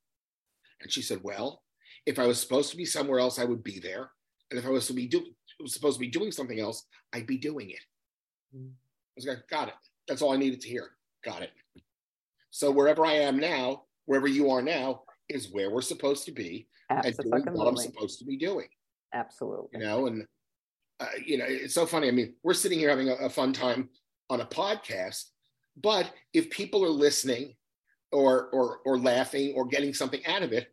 And she said, Well, if I was supposed to be somewhere else, I would be there. And if I was to be do- was supposed to be doing something else, I'd be doing it. Mm. I was like, got it. That's all I needed to hear. Got it. So wherever I am now, wherever you are now, is where we're supposed to be and doing what I'm supposed to be doing. Absolutely. You know, and uh, you know, it's so funny. I mean, we're sitting here having a, a fun time on a podcast, but if people are listening or or or laughing or getting something out of it,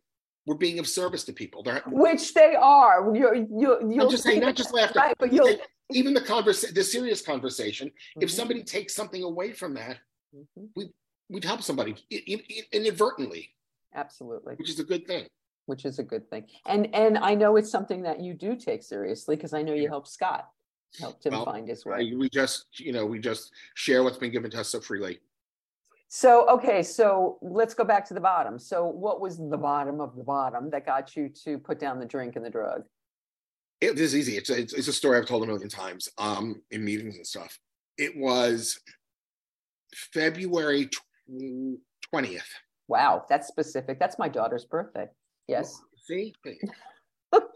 we're being of service to people. They're, Which they are. You're, you're, you'll I'm just saying, not just laughter. Right, but you'll. Even the conversation, the serious conversation. If Mhm, somebody takes something away from that, mhm. we've help somebody inadvertently, Absolutely. which is a good thing. which is a good thing. And and I know it's something that you do take seriously because I know you helped Scott, helped him Well, find his way. we just, you know, we just share what's been given to us so freely. So okay, so let's go back to the bottom. So what was the bottom of the bottom that got you to put down the drink and the drug? It is easy. It's a, it's, it's a story I've told a million times um, in meetings and stuff. It was February twentieth. Wow, that's specific. That's my daughter's birthday. Yes. See,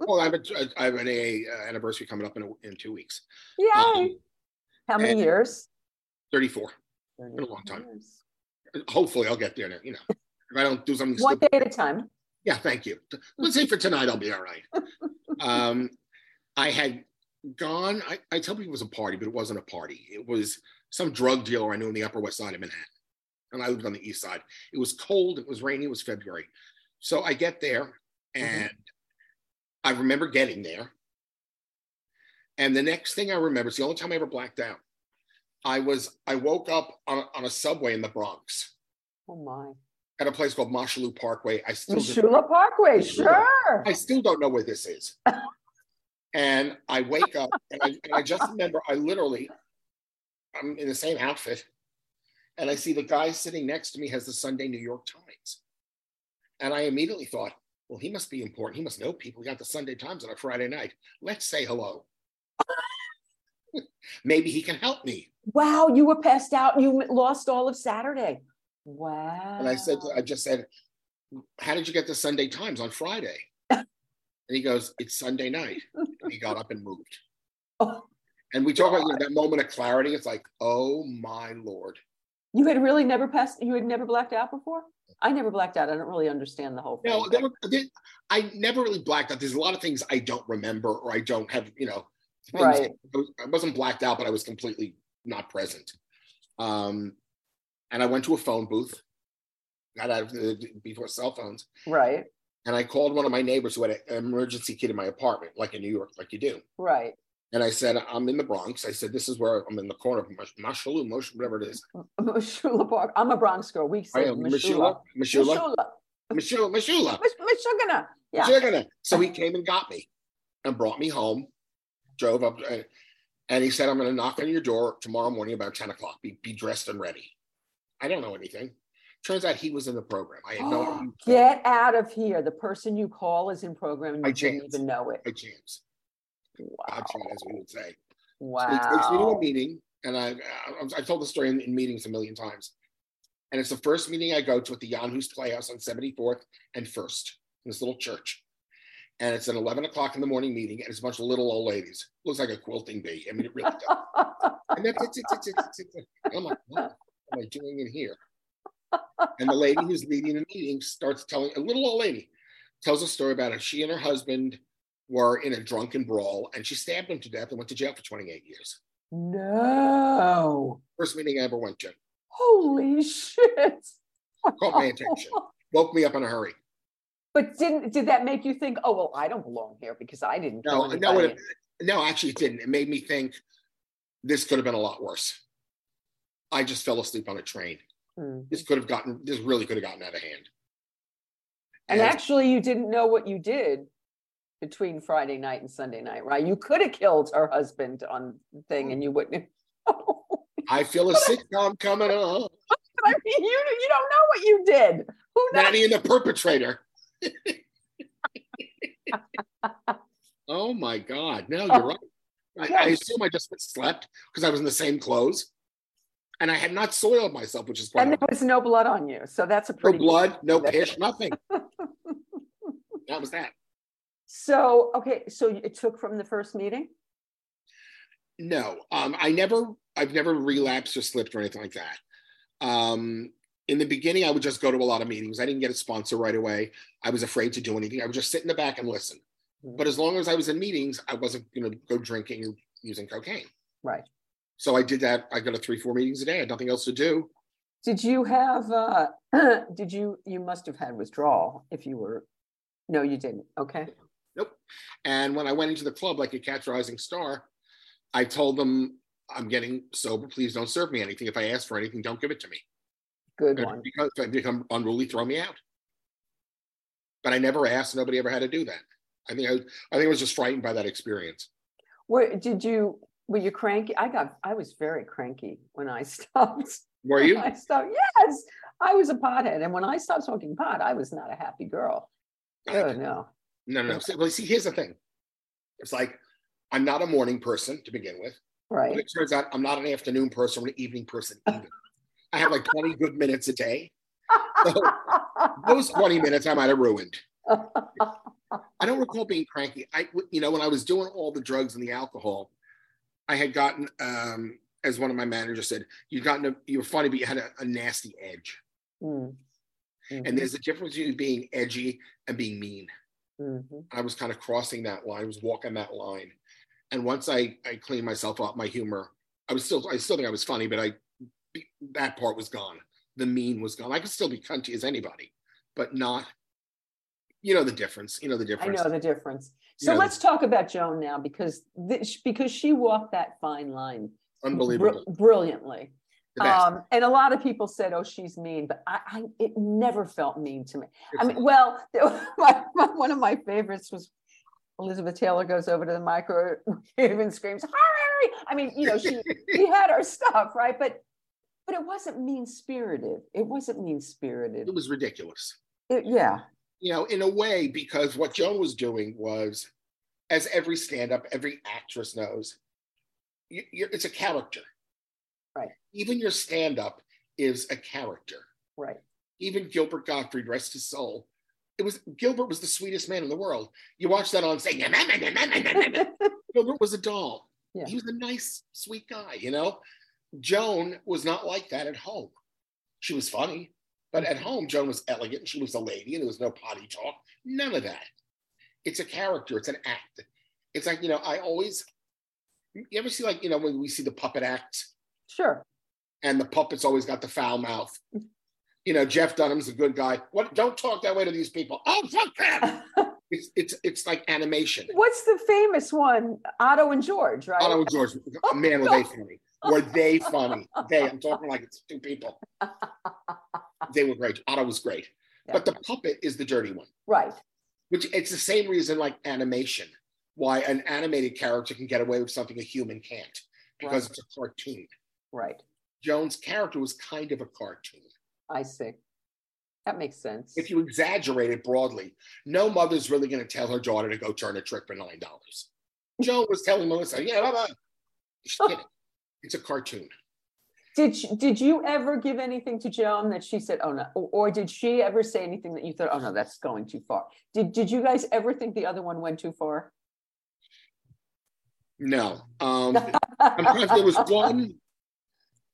well, I have a, I have an a, uh, anniversary coming up in, a, in two weeks. Yay! Um, How many years? Thirty-four. Been a long time. Years. Hopefully, I'll get there. You know, if I don't do something One stupid. day at a time. Yeah, thank you. Let's say for tonight, I'll be all right. Um, I had gone. I, I tell people it was a party, but it wasn't a party. It was some drug dealer I knew in the Upper West Side of Manhattan, and I lived on the East Side. It was cold. It was rainy. It was February, so I get there, mm-hmm. and I remember getting there. And the next thing I remember, it's the only time I ever blacked out. I was I woke up on a, on a subway in the Bronx Oh my. at a place called Mosholu Parkway. I still didn't- Shula Parkway, sure. I still don't know where this is. and I wake up and I, and I just remember I literally, I'm in the same outfit and I see the guy sitting next to me has the Sunday New York Times. And I immediately thought, well, he must be important. He must know people. He got the Sunday Times on a Friday night. Let's say hello. Maybe he can help me. Wow, you were passed out you lost all of Saturday. Wow. And I said, I just said, how did you get the Sunday Times on Friday? And he goes, it's Sunday night. And he got up and moved. Oh, And we talk about you know, that moment of clarity. It's like, oh my lord. you had really never passed, you had never blacked out before? I never blacked out. I don't really understand the whole thing. No, were, I never really blacked out. There's a lot of things I don't remember or I don't have. You know, Right. I wasn't blacked out, but I was completely not present. Um, and I went to a phone booth. Got out of the, before cell phones, Right, and I called one of my neighbors who had an emergency kit in my apartment, like in New York, like you do. right. And I said, I'm in the Bronx. I said, this is where I'm in the corner of Mash- Mashalou, Mosh, whatever it is. Shula Park. I'm a Bronx girl. We say Mashula. Mashula, Mashula, Mashula. Mashula, Mashula. Mashugana. Yeah. Mashugana. So he came and got me and brought me home, drove up, uh, and he said, I'm going to knock on your door tomorrow morning about 10 o'clock. Be, be dressed and ready. I don't know anything. Turns out he was in the program. I had no idea. Get out of here. The person you call is in program and you didn't even know it. by chance. Wow. As we would say. Wow. So he takes me to a meeting, and I, I I've told the story in, in meetings a million times. And it's the first meeting I go to at the Jan Hus Playhouse on 74th and First, in this little church. And it's an 11 o'clock in the morning meeting, and it's a bunch of little old ladies. Looks like a quilting bee. I mean, it really does. And that's it, it's, it's, it's, I'm like, what am I doing in here? And the lady who's leading the meeting starts telling a little old lady tells a story about how she and her husband were in a drunken brawl, and she stabbed him to death and went to jail for 28 years. no. First meeting I ever went to. Holy shit. Caught my attention. Woke me up in a hurry. But didn't did that make you think, oh well, I don't belong here because I didn't No, no, it, no, actually, it didn't. It made me think this could have been a lot worse. I just fell asleep on a train. Hmm. This could have gotten. This really could have gotten out of hand. And actually, you didn't know what you did between Friday night and Sunday night, right? You could have killed her husband on thing, and you wouldn't. have- I feel a sitcom coming on. I mean, you you don't know what you did. Who knows? Nanny and the perpetrator. oh my God! No, oh. you're right. I, I assume I just slept because I was in the same clothes, and I had not soiled myself, which is probably And there was no blood on you, so that's a no pretty. blood, no piss, nothing. that was that. So okay, so it took from the first meeting. No, um, I never, I've never relapsed or slipped or anything like that. Um, in the beginning, I would just go to a lot of meetings. I didn't get a sponsor right away. I was afraid to do anything. I would just sit in the back and listen. But as long as I was in meetings, I wasn't going to go drinking or using cocaine. Right. So I did that. I go to three, four meetings a day. I had nothing else to do. Did you have? uh Did you? You must have had withdrawal if you were. No, you didn't. Okay. Nope. And when I went into the club like a Catch Rising Star, I told them, I'm getting sober. Please don't serve me anything. If I ask for anything, don't give it to me. Good one. Because if I become unruly, throw me out. But I never asked. Nobody ever had to do that. I think I, I think I was just frightened by that experience. Where did you? Were you cranky? I got. I was very cranky when I stopped. Were you? I stopped. Yes, I was a pothead, and when I stopped smoking pot, I was not a happy girl. Oh no. No, no. no. See, well, see, here's the thing. It's like I'm not a morning person to begin with. But Right. it turns out I'm not an afternoon person or an evening person either. I have like 20 good minutes a day. So those 20 minutes I might have ruined. I don't recall being cranky. I, you know, when I was doing all the drugs and the alcohol, I had gotten, um, as one of my managers said, you gotten, a, you were funny, but you had a, a nasty edge. Mm. And there's a difference between being edgy and being mean. Mhm. I was kind of crossing that line. I was walking that line. And once I, I cleaned myself up, my humor, I was still, I still think I was funny, but I, that part was gone. The mean was gone. I could still be cunty as anybody, but not, you know, the difference, you know, the difference. I know the difference. So let's talk about Joan now because this, because she walked that fine line br- brilliantly. Um, and a lot of people said, "Oh, she's mean," but I, I it never felt mean to me. I It's- mean, well, my, my, one of my favorites was Elizabeth Taylor goes over to the microwave and screams, "Hi!" I mean, you know, she we had our stuff right, but but it wasn't mean spirited. It wasn't mean spirited. it was ridiculous. It, yeah, you know, in a way, because what Joan was doing was, as every stand-up, every actress knows, you, you're, it's a character. Right. Even your stand-up is a character. right. Even Gilbert Gottfried, rest his soul. It was Gilbert was the sweetest man in the world. You watch that on saying, Gilbert was a doll. Yeah. He was a nice, sweet guy, you know. Joan was not like that at home. She was funny, but at home, Joan was elegant and she was a lady and there was no potty talk. None of that. It's a character, it's an act. It's like, you know, I always, you ever see, like, you know, when we see the puppet act Sure. and the puppet's always got the foul mouth. You know, Jeff Dunham's a good guy. What? Don't talk that way to these people. Oh, fuck them. it's it's it's like animation. What's the famous one? Otto and George, right? Otto and George, oh, man, were they funny? Were they funny? They, I'm talking like it's two people. They were great. Otto was great, but the puppet is the dirty one. right. Which it's the same reason, like animation, why an animated character can get away with something a human can't, because Right. it's a cartoon. Right. Joan's character was kind of a cartoon. I see. That makes sense. If you exaggerate it broadly, no mother's really going to tell her daughter to go turn a trick for nine dollars. Joan was telling Melissa, "Yeah, blah, blah." She's kidding. It's a cartoon. Did she, did you ever give anything to Joan that she said, "Oh no," or, or did she ever say anything that you thought, "Oh no, that's going too far"? Did Did you guys ever think the other one went too far? No. Um, there was one.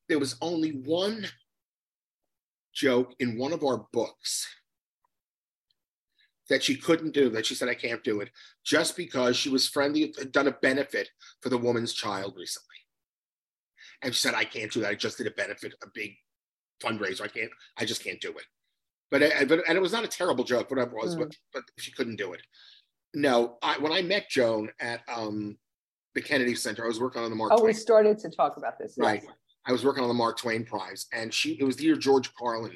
There was only one joke in one of our books that she couldn't do. That she said, "I can't do it," just because she was friendly, had done a benefit for the woman's child recently, and she said, "I can't do that. I just did a benefit, a big fundraiser. I can't. I just can't do it." But, uh, but and it was not a terrible joke, whatever it was, but but she couldn't do it. No, I, when I met Joan at um, the Kennedy Center, I was working on the Mark Oh, we started to talk about this. yes. Right. I was working on the Mark Twain Prize, and she it was the year George Carlin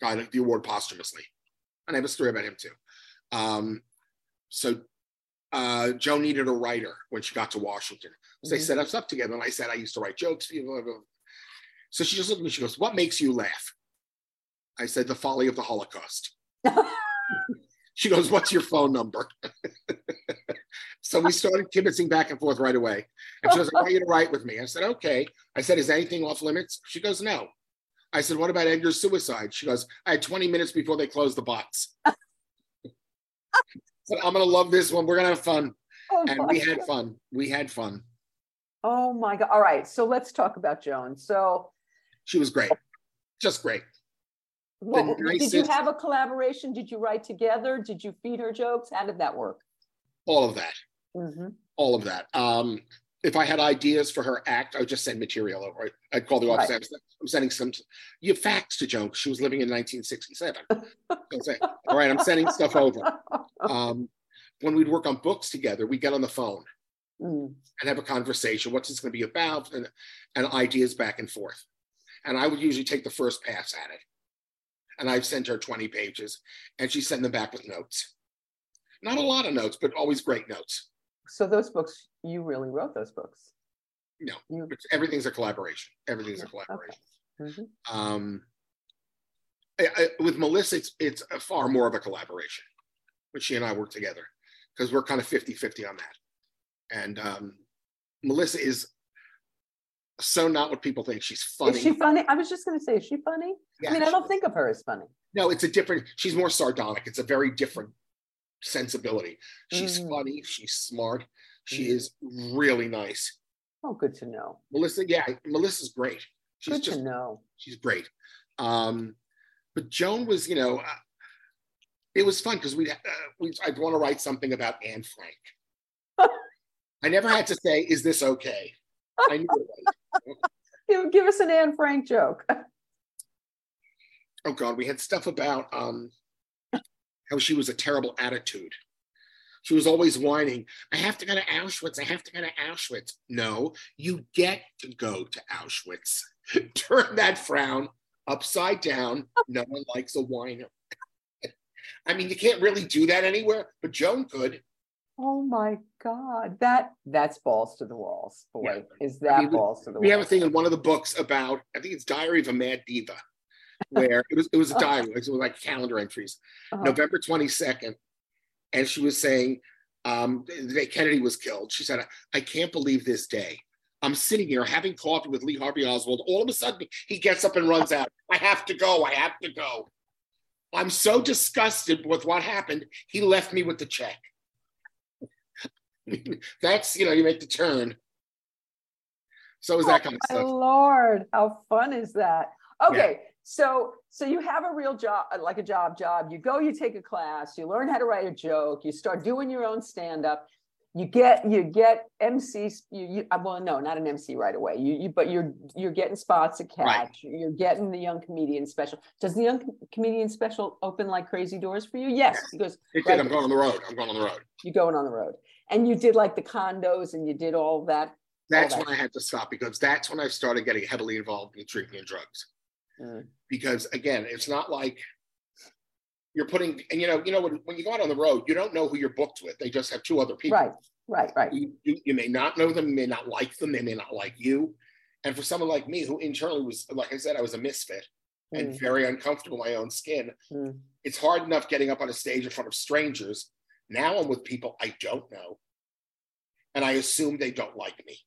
got the award posthumously. And I have a story about him too. Um, so uh, Joan needed a writer when she got to Washington. So they Mhm. set us up together, and I said I used to write jokes. you. So she just looked at me. She goes, "What makes you laugh?" I said, "The folly of the Holocaust." She goes, "What's your phone number?" so we started kibitzing back and forth right away. And she goes, "I want you to write with me." I said, "Okay." I said, "Is anything off limits?" She goes, "No." I said, "What about Edgar's suicide?" She goes, "I had 20 minutes before they closed the box." "I'm gonna love this one. We're gonna have fun," Oh, and we had God. fun. We had fun. Oh my God! All right, so let's talk about Joan. So, She was great, just great. what, did you have a collaboration? Did you write together? Did you feed her jokes? How did that work? All of that. Mhm. all of that. Um, if I had ideas for her act, I would just send material over. I'd call the office. Right. I'm sending some. You fax to Joan. She was living in 1967. Say, all right, I'm sending stuff over. Um, when we'd work on books together, we'd get on the phone Mm, and have a conversation. What's this going to be about? And, and ideas back and forth. And I would usually take the first pass at it. And I've sent her 20 pages, and she sent them back with notes. Not a lot of notes, but always great notes. So those books, you really wrote those books? No, You, It's, everything's a collaboration. Everything's a collaboration. Mhm. Um, I, I, with Melissa, it's, it's a far more of a collaboration. But she and I work together because we're kind of 50 50 on that. and um, Melissa is so not what people think. She's funny. Is she funny? I was just going to say, is she funny? Yeah, I mean, I don't think of her as funny. No, it's a different. She's more sardonic. It's a very different sensibility. She's Mm. funny. She's smart. She Mm. is really nice. Oh, good to know. Melissa, yeah, Melissa's great. She's Good just to know. she's great. Um, but Joan was, you know, uh, it was fun because we, uh, we I'd want to write something about Anne Frank. I never had to say, "Is this okay?" I knew it was. Give, give us an Anne Frank joke. Oh God, we had stuff about um, how she was a terrible attitude. She was always whining. I have to go to Auschwitz. I have to go to Auschwitz. No, you get to go to Auschwitz. Turn that frown upside down. No one likes a whiner. I mean, you can't really do that anywhere, but Joan could. Oh my God, that that's balls to the walls, boy. Is I that mean, we- balls to the We have a thing in one of the books about, I think it's Diary of a Mad Diva, where it was it was a diary, it was like calendar entries. Uh-huh. November 22nd, and she was saying um, the day Kennedy was killed. She said, I can't believe this day. I'm sitting here having coffee with Lee Harvey Oswald. All of a sudden, he gets up and runs out. I have to go. I have to go. I'm so disgusted with what happened. He left me with the check. That's, you know, you make the turn. So is that kind of My stuff. Lord, how fun is that? Okay, so so you have a real job, like a job job. You go, you take a class, you learn how to write a joke, you start doing your own stand up. You get you get MC. You, you uh, well, no, not an MC right away. You, you but you're you're getting spots at catch. Right. You're getting the young comedian special. Does the young comedian special open like crazy doors for you? Yes, because It did. I'm going on the road. I'm going on the road. you're going on the road, and you did like the condos, and you did all that. That's that. when I had to stop because that's when I started getting heavily involved in drinking and drugs. Mm. because again, it's not like you're putting and you know, you know, when, when you go out on the road, you don't know who you're booked with. They just have two other people. Right, right, right. You, you, you may not know them, you may not like them, they may not like you. And for someone like me, who internally was, like I said, I was a misfit and Mm, very uncomfortable in my own skin, mm. it's hard enough getting up on a stage in front of strangers. Now I'm with people I don't know, and I assume they don't like me.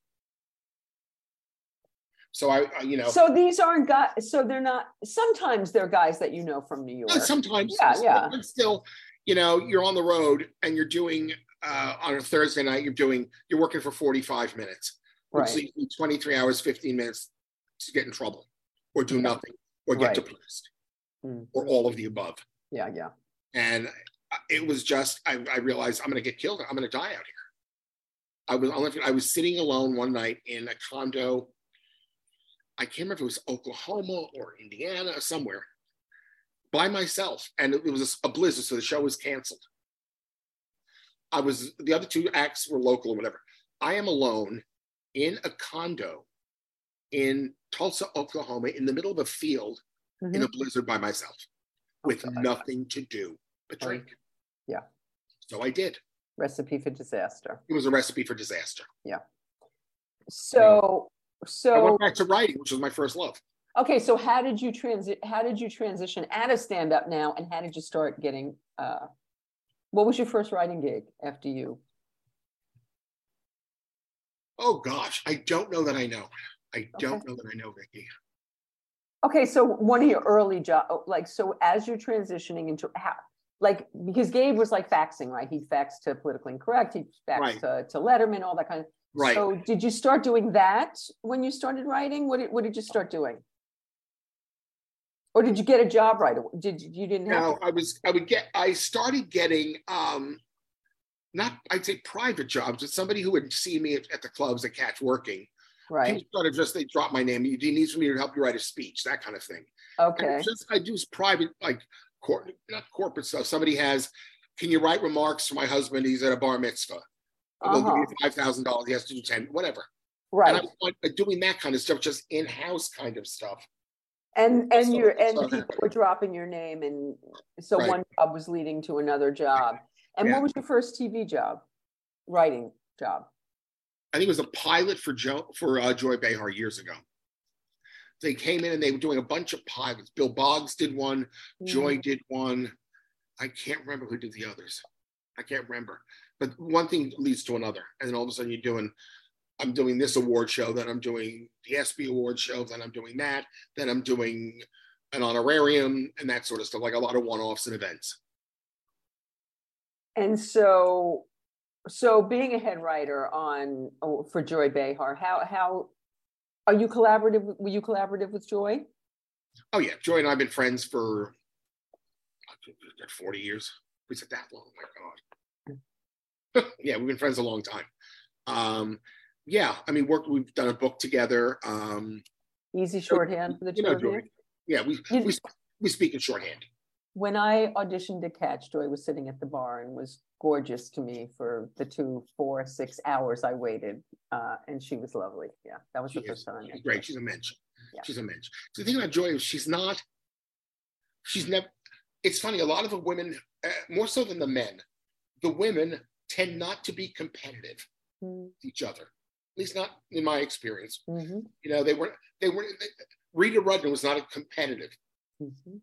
So I, I you know, So these aren't guys. So they're not. Sometimes they're guys that you know from New York. Uh, sometimes Yeah, yeah. but still you know you're on the road and you're doing uh, on a thursday night you're doing you're working for 45 minutes which Right. leaves you 23 hours 15 minutes to get in trouble or do Yeah. nothing or get Right. depressed Mm. or all of the above Yeah, yeah. and it was just i, I realized i'm going to get killed i'm going to die out here i was I'll never forget, i was sitting alone one night in a condo i can't remember if it was oklahoma or indiana or somewhere by myself and it was a, blizzard so the show was canceled i was the other two acts were local or whatever i am alone in a condo in tulsa oklahoma in the middle of a field in Mhm. a blizzard by myself with Okay. nothing to do but drink. Yeah. So I did. Recipe for disaster. It was a recipe for disaster. Yeah. So, I so went back to writing, which was my first love. okay. So how did you transit? How did you transition out of stand up now, and how did you start getting? uh What was your first writing gig after you? Oh gosh, I don't know that I know. I don't Okay. know that I know, Vicky. Okay, so one of your early job, like, so as you're transitioning into how, like, because Gabe was like faxing, right? He faxed to politically incorrect, he faxed Right. to, to Letterman, all that kind of. Right. So did you start doing that when you started writing? What did, what did you start doing? Or did you get a job right away? Did you, didn't have? now to- I was I would get I started getting um not I'd say private jobs, but somebody who would see me at, at the clubs at Catch working. Right, People started just they drop my name. You do you need me to help you write a speech, that kind of thing. Okay, just I do private like cor- not corporate stuff. Somebody has, can you write remarks for my husband? He's at a bar mitzvah. We'll give Uh-huh. you five thousand dollars. He has to do ten, whatever. Right. And right. I was doing that kind of stuff, just in-house kind of stuff. And, and what- you're, and people were dropping your name and so Right. one job was leading to another job. And Yeah. what was your first TV job? Writing job? I think it was a pilot for Joe for uh, Joy Behar years ago. They came in and they were doing a bunch of pilots. Bill Boggs did one. Joy Mm. did one. I can't remember who did the others. I can't remember. But one thing leads to another, and then all of a sudden you're doing. I'm doing this award show, then I'm doing the ESPY award show, then I'm doing that, then I'm doing an honorarium and that sort of stuff, like a lot of one-offs and events. And so, so being a head writer on oh, for Joy Behar, how how are you collaborative? Were you collaborative with Joy? Oh yeah, Joy and I've been friends for 40 years. Was it that long? Oh my God. yeah, we've been friends a long time. Um, yeah, I mean, work. We've done a book together. Um, Easy shorthand for the two of you. Yeah, we, we we speak in shorthand. When I auditioned to catch, Joy was sitting at the bar and was gorgeous to me for the two, four, six hours I waited, uh, and she was lovely. Yeah, that was She the is. first time. She's great. She's a mensch. Yeah. She's a mensch. So the thing about Joy is she's not. She's never. It's funny. A lot of the women, uh, more so than the men, the women tend not to be competitive Mm, with each other. At least not in my experience. mhm, You know, they weren't. They weren't. They, Rita Rudner was not a competitive. mhm.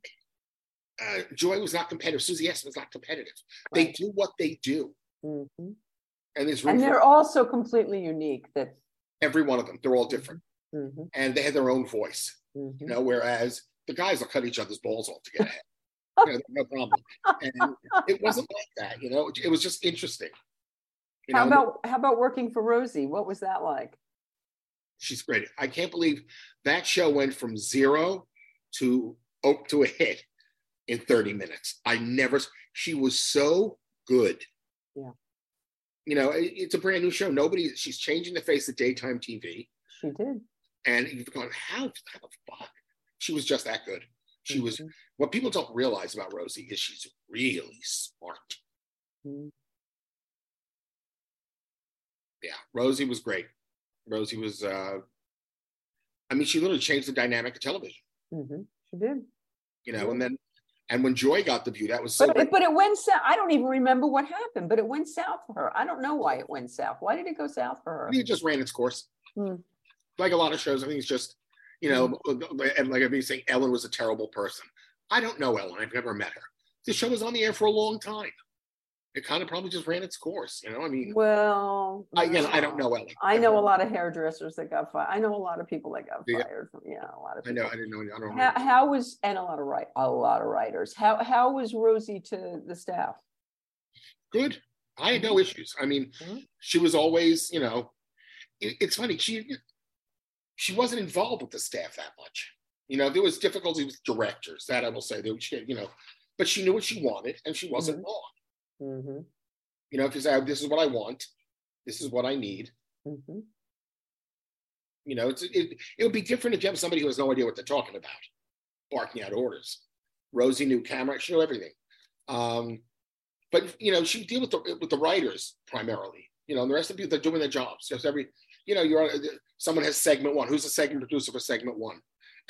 Uh, Joy was not competitive. Susie S was not competitive. They do what they do, Mhm. and there's And they're also completely unique. That. every one of them. They're all different, Mhm, and they have their own voice. mhm. you know, whereas the guys will cut each other's balls off to get ahead. You know, no problem. And it wasn't like that, you know, it was just interesting. You How know, about how about working for Rosie? What was that like? she's great. I can't believe that show went from zero to oh, to a hit in 30 minutes. I never she was so good. Yeah. You know, it- it's a brand new show. Nobody she's changing the face of daytime TV. She did. And you've gone, how, how the fuck? She was just that good. She was Mhm, what people don't realize about Rosie is she's really smart. mhm. Yeah, Rosie was great. Rosie was uh I mean, she literally changed the dynamic of television, Mhm, She did. you know, and then and when Joy got the view, that was so But it, but it went south. I don't even remember what happened, but it went south for her. I don't know why it went south. Why did it go south for I her? it just ran its course. Hmm. Like a lot of shows, I think it's just, you know, and like I've been saying, Ellen was a terrible person. I don't know Ellen. I've never met her. The show was on the air for a long time. It kind of probably just ran its course, you know. I mean, Well, I, again, I don't know Ellen. I know a lot of hairdressers that got fired. I know a lot of people that got you? fired from, yeah, a lot of I know. I didn't know. I don't. How, how was, and a lot of write, a lot of writers. How, how was Rosie to the staff? good. I had no issues. I mean, Mhm. she was always, you know, it- it's funny. She she wasn't involved with the staff that much. You know, there was difficulty with directors. That I will say. There, she, you know, but she knew what she wanted, and she wasn't wrong. Mhm, You know, if you say, "This is what I want, this is what I need," mhm. you know, it's it. It would be different if you have somebody who has no idea what they're talking about, barking out orders. Rosie knew camera. She knew everything. Um, but you know, she deal with the with the writers primarily. You know, and the rest of the people they're doing their jobs. Just every, you know, you're on- uh, someone has segment one. Who's the segment producer for segment one?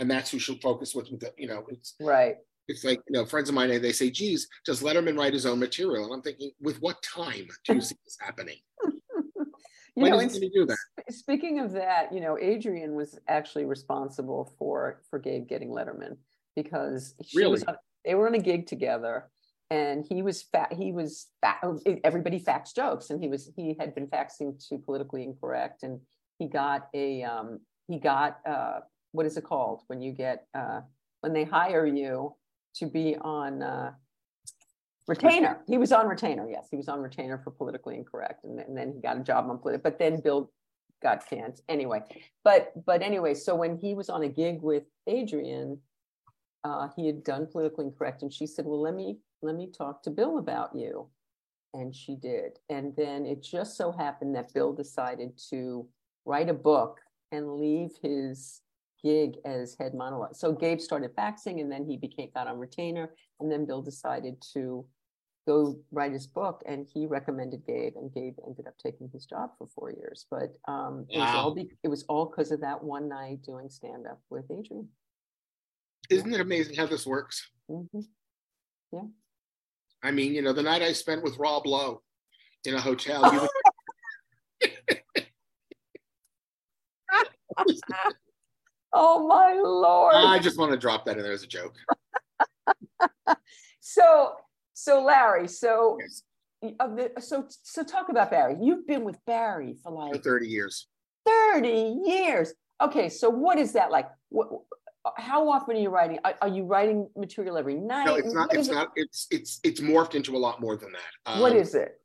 And that's who she'll focus with. with the, you know, it's Right. it's like you know, friends of mine they say, "Geez, does Letterman write his own material?" And I'm thinking, with what time do you see this happening? You When know, is he do that? speaking of that, you know, Adrianne was actually responsible for, for Gabe getting Letterman because Really? on- they were on a gig together and he was fat, he was fat, everybody faxed jokes and he was, he had been faxing to politically incorrect and he got a, um, he got, uh, what is it called? When you get, uh, when they hire you to be on, uh, retainer. He was on retainer. Yes, he was on retainer for politically incorrect. And, then- and then he got a job on political, but then Bill got canned anyway. But, but anyway, so when he was on a gig with Adrianne, uh, he had done politically incorrect and she said, well, let me, let me talk to Bill about you. And she did. And then it just so happened that Bill decided to write a book and leave his gig as head monologue. So Gabe started faxing and then he became, got on retainer. And then Bill decided to go write his book and he recommended Gabe and Gabe ended up taking his job for four years. But um, it was all, be- it was all because of that one night doing stand-up with Adrianne. Isn't it amazing how this works? Mhm. I mean, you know, the night I spent with Rob Lowe in a hotel, you would Oh, my lord. I just want to drop that in there as a joke. So, so Larry, so Yes. of the so so talk about Barry. You've been with Barry for For like 30 years. 30 years. Okay, so what is that like? What, how often are you writing? Are, are you writing material every night? No, it's not, What it's is it- not, it's it's it's morphed into a lot more than that. what Um, is it?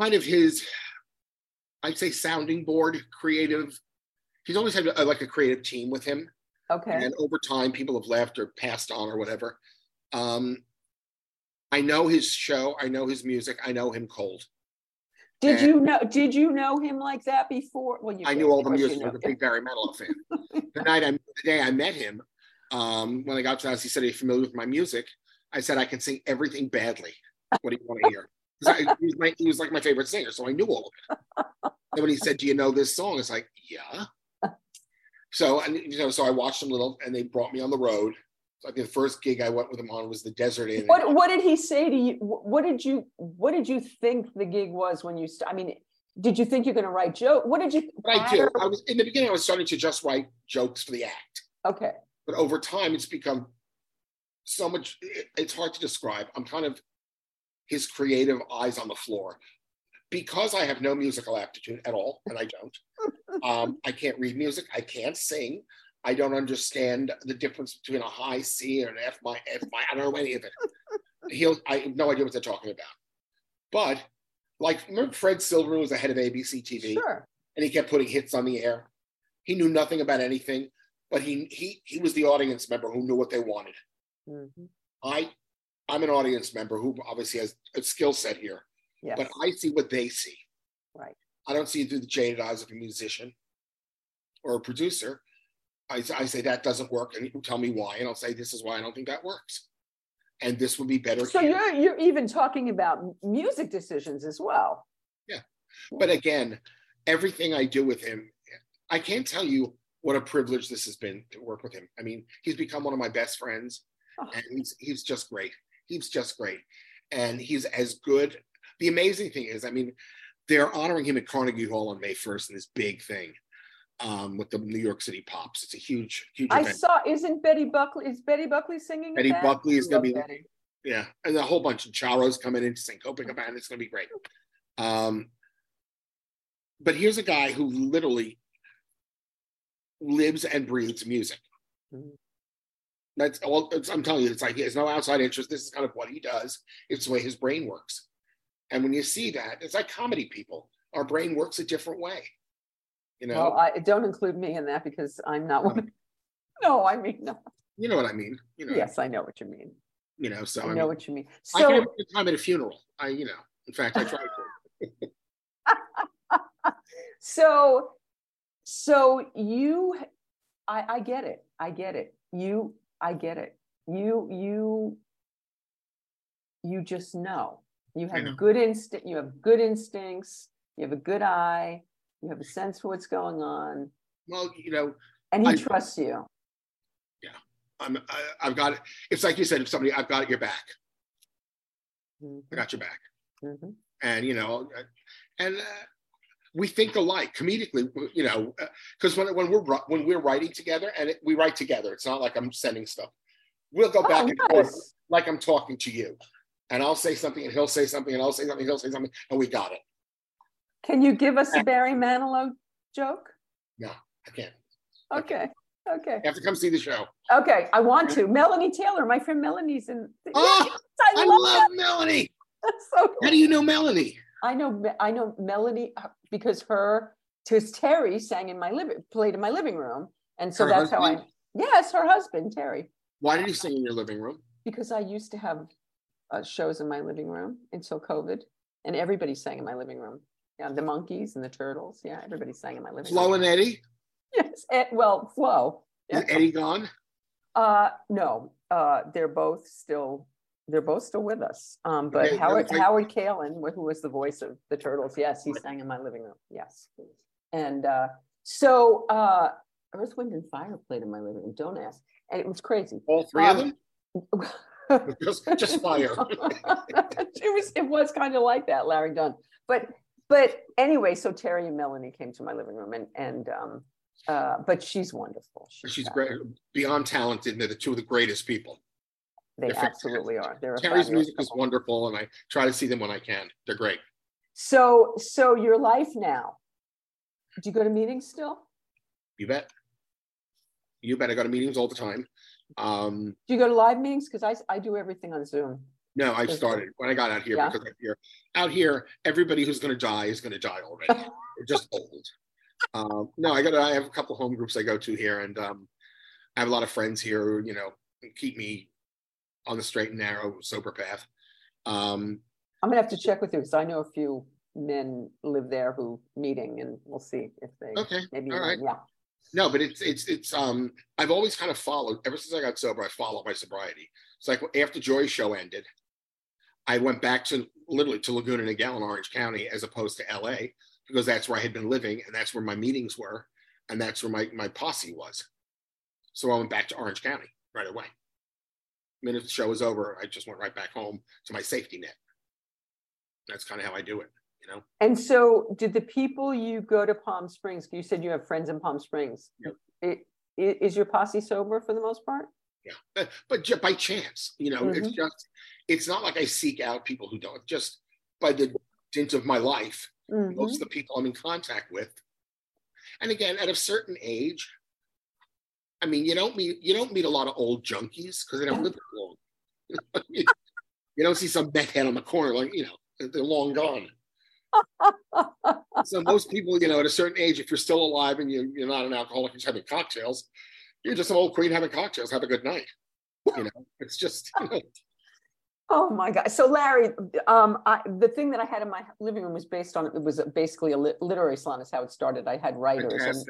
kind of his, I'd say sounding board, creative. He's always had a, like a creative team with him. Okay. And over time, people have left or passed on or whatever. Um, I know his show. I know his music. I know him cold. Did and- you know? Did you know him like that before? Well, you I knew all the you music. I was a big Barry Manilow fan. the night I, the day I met him, um, when I got to the house, he said, "Are you familiar with my music?" I said, "I can sing everything badly. What do you want to hear?" I, he, was my, he was like my favorite singer, so I knew all of it. And when he said, "Do you know this song?" It's like, "Yeah." So and you know, so I watched him a little, and they brought me on the road. I think the first gig I went with him on was the Desert Inn. What What did he say to you? What did you What did you think the gig was when you? St- I mean, did you think you're going to write joke? What did you? But I do. I was in the beginning. I was starting to just write jokes for the act. Okay. but over time it's become so much it- it's hard to describe i'm kind of his creative eyes on the floor because i have no musical aptitude at all and i don't um, i can't read music i can't sing i don't understand the difference between a high c and an f my f my i don't know any of it he'll i have no idea what they're talking about but like remember fred silverman was the head of abc tv Sure. and he kept putting hits on the air. He knew nothing about anything, but he he he was the audience member who knew what they wanted. Mhm. I I'm an audience member who obviously has a skill set here, Yes. but I see what they see. Right. I don't see it through the jaded eyes of a musician or a producer. I, I say that doesn't work, and you tell me why, and I'll say this is why I don't think that works, and this would be better. so here. you're you're even talking about music decisions as well. Yeah, but again, everything I do with him, I can't tell you what a privilege this has been to work with him. I mean, he's become one of my best friends, Oh. and he's he's just great. He's just great, and he's as good. The amazing thing is, I mean, they're honoring him at Carnegie Hall on May first in this big thing um, with the New York City Pops. It's a huge, huge I event. saw. Isn't Betty Buckley? Is Betty Buckley singing? Betty that? Buckley is gonna be- Betty. Yeah, and a whole bunch of Charos coming in to sing Copacabana. It's going to be great. Um, but here's a guy who literally lives and breathes music. Mhm. That's all. It's, I'm telling you, it's like he has no outside interest. This is kind of what he does. It's the way his brain works. And when you see that, it's like comedy people. Our brain works a different way. You know, Well, I don't include me in that because I'm not um, one. No, I mean no. you know what I mean. You know, Yes, I know what you mean. you know. So I I, know mean, what you mean. I can have So a time at a funeral. I, you know, in fact, I try to. so so you I, I get it i get it you i get it you you you just know you have know. good instinct you have good instincts you have a good eye you have a sense for what's going on Well, you know, and he I- trusts you Yeah, I'm, I, I've got it. It's like you said, if somebody, I've got your back. Mhm, I got your back. mhm. And, you know, uh, and uh, we think alike comedically, you know, because when, when we're, when we're writing together and it, we write together, it's not like I'm sending stuff. We'll go back Oh, and forth like I'm talking to you. And I'll say something and he'll say something and I'll say something, he'll say something, and we got it. Can you give us a barry manilow joke No, I can't. okay okay You have to come see the show. okay i want to melanie taylor my friend melanie's in Oh, Yes, I, I love, love Melanie. that so How do you know Melanie? I know, I know Melanie uh, because her, because Terry sang in my living, played in my living room. And so Her that's how I, yes, her husband, Terry, Why did he sing in your living room? because I used to have uh, shows in my living room until COVID and everybody sang in my living room. Yeah, the Monkees and the turtles. Yeah, everybody sang in my living room. Flo room. and Eddie? Yes, eh, well, Flo. Is Eddie gone? Uh, no, uh, they're both still, they're both still with us. Um, but Okay, Howard, Howard Kaylan, who was the voice of the Turtles, yes, he sang in my living room, yes. And, uh, so, uh, Earth, Wind and Fire played in my living room, don't ask, and it was crazy. All three of Um, them? Just, just fire. it was it was kind of like that, Larry Dunn. But but anyway, so Terry and Melanie came to my living room and and um uh but she's wonderful. She's got- great, beyond talented. and They're the two of the greatest people. They They're absolutely are. They're Terry's music is wonderful, and I try to see them when I can. They're great. So, so your life now. Do you go to meetings still? You bet. You bet. I go to meetings all the time. Um, Do you go to live meetings? Because I, I do everything on Zoom. No, I started when I got out here Yeah. because out here, out here, everybody who's going to die is going to die already. They're just old. Um, no, I got. I have a couple home groups I go to here, and um, I have a lot of friends here who you know keep me on the straight and narrow sober path. Um, I'm gonna have to check with you because I know a few men live there who meeting, and we'll see if they okay, maybe all right. yeah. No, but it's it's it's um I've always kind of followed ever since I got sober, I follow my sobriety. It's like after Joy's show ended, I went back to literally to Laguna Niguel in Orange County as opposed to LA because that's where I had been living and that's where my meetings were and that's where my, my posse was. So I went back to Orange County right away. The minute the show was over, I just went right back home to my safety net. That's kind of how I do it, you know. And so, did the people you go to Palm Springs? You said you have friends in Palm Springs. Yep. It, is your posse sober for the most part? Yeah, but, but ju- by chance, you know, it's Mhm. just, it's not like I seek out people who don't. Just by the dint of my life, Mhm. most of the people I'm in contact with, and again, at a certain age, I mean, you don't meet you don't meet a lot of old junkies because they don't live that long. you don't see some meth head on the corner like you know they're long gone. So most people, you know, at a certain age, if you're still alive and you, you're not an alcoholic, you're just having cocktails, you're just an old queen having cocktails. Have a good night. You know, it's just you know, Oh my God! So Larry, um, I, the thing that I had in my living room was based on it was basically a lit- literary salon. Is how it started. I had writers, and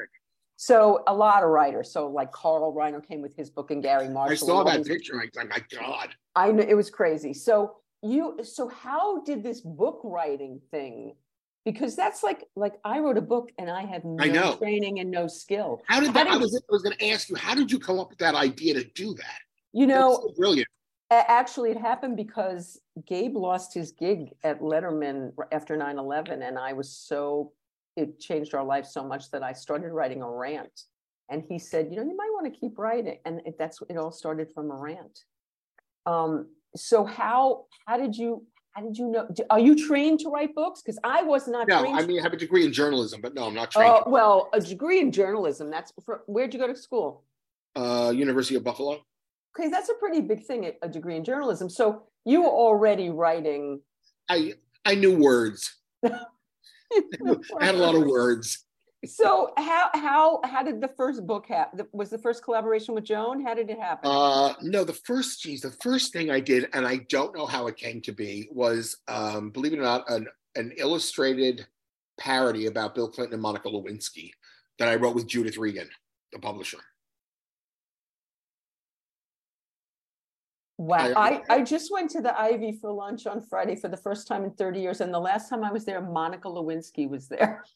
so a lot of writers. So like Carl Reiner came with his book, and Garry Marshall. I saw that picture. I was like, my God. I know it was crazy. So you, so how did this book writing thing? Because that's like, like I wrote a book and I had no I know. training and no skill. How did How that? did I was, was going to ask you, how did you come up with that idea to do that? You know, so brilliant. Actually, it happened because Gabe lost his gig at Letterman after 9 11. And I was so, it changed our life so much that I started writing a rant. And he said, you know, you might want to keep writing. And it, that's, it all started from a rant. Um, so how, how did you, how did you know, are you trained to write books? Because I was not No, trained. I mean, I have a degree in journalism, but no, I'm not trained. Oh, well, a degree in journalism, that's, for, where'd you go to school? uh, University of Buffalo. Okay, that's a pretty big thing, a- a degree in journalism. So you were already writing. I I knew words. I had a lot of words. So how how how did the first book happen? Was the first collaboration with Joan? How did it happen? Uh, no, the first, geez, the first thing I did, and I don't know how it came to be, was um, believe it or not, an an illustrated parody about Bill Clinton and Monica Lewinsky that I wrote with Judith Regan, the publisher. wow, I- I, I just went to the Ivy for lunch on Friday for the first time in 30 years, and the last time I was there, Monica Lewinsky was there.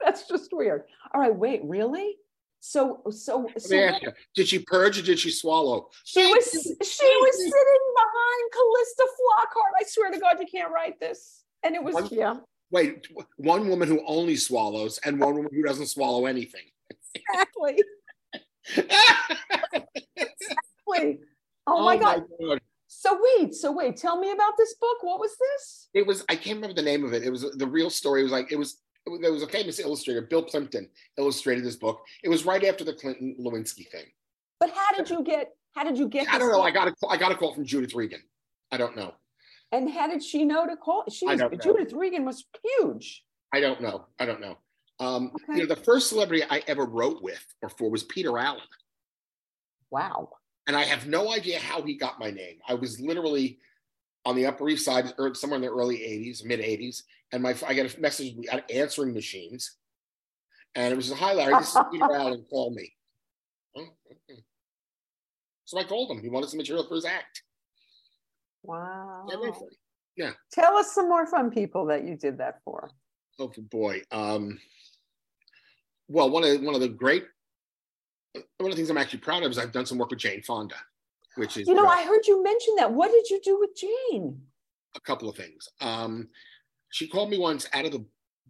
That's just weird. All right, wait, really? So so Let so me ask you, did she purge or did she swallow? she was she was sitting behind Calista Flockhart. I swear to God, you can't write this. And it was One- yeah. Wait, one woman who only swallows and one woman who doesn't swallow anything. Exactly. Exactly. Oh, oh, my God. God. So wait, so wait, tell me about this book. What was this? It was I can't remember the name of it. It was the real story. It was like it was there was a famous illustrator, Bill Plympton, illustrated this book. It was right after the Clinton Lewinsky thing. But how did you get how did you get I don't know. book? I got a call, I got a call from Judith Regan. I don't know. and how did she know to call? She I was don't know. Judith Regan was huge. I don't know. I don't know. Um, Okay. You know, the first celebrity I ever wrote with or for was Peter Allen, Wow. and I have no idea how he got my name. I was literally on the Upper East Side, or somewhere in the early '80s, mid '80s, and my I got a message at answering machines, and it was a hi Larry, this is Peter Allen. Call me. Oh, okay. So I called him. He wanted some material for his act. Wow. Yeah. Tell us some more fun people that you did that for. Oh boy. Um, well, one of one of the great one of the things I'm actually proud of is I've done some work with Jane Fonda, which is You know, uh, I heard you mention that. What did you do with Jane? a couple of things. Um, she called me once out of the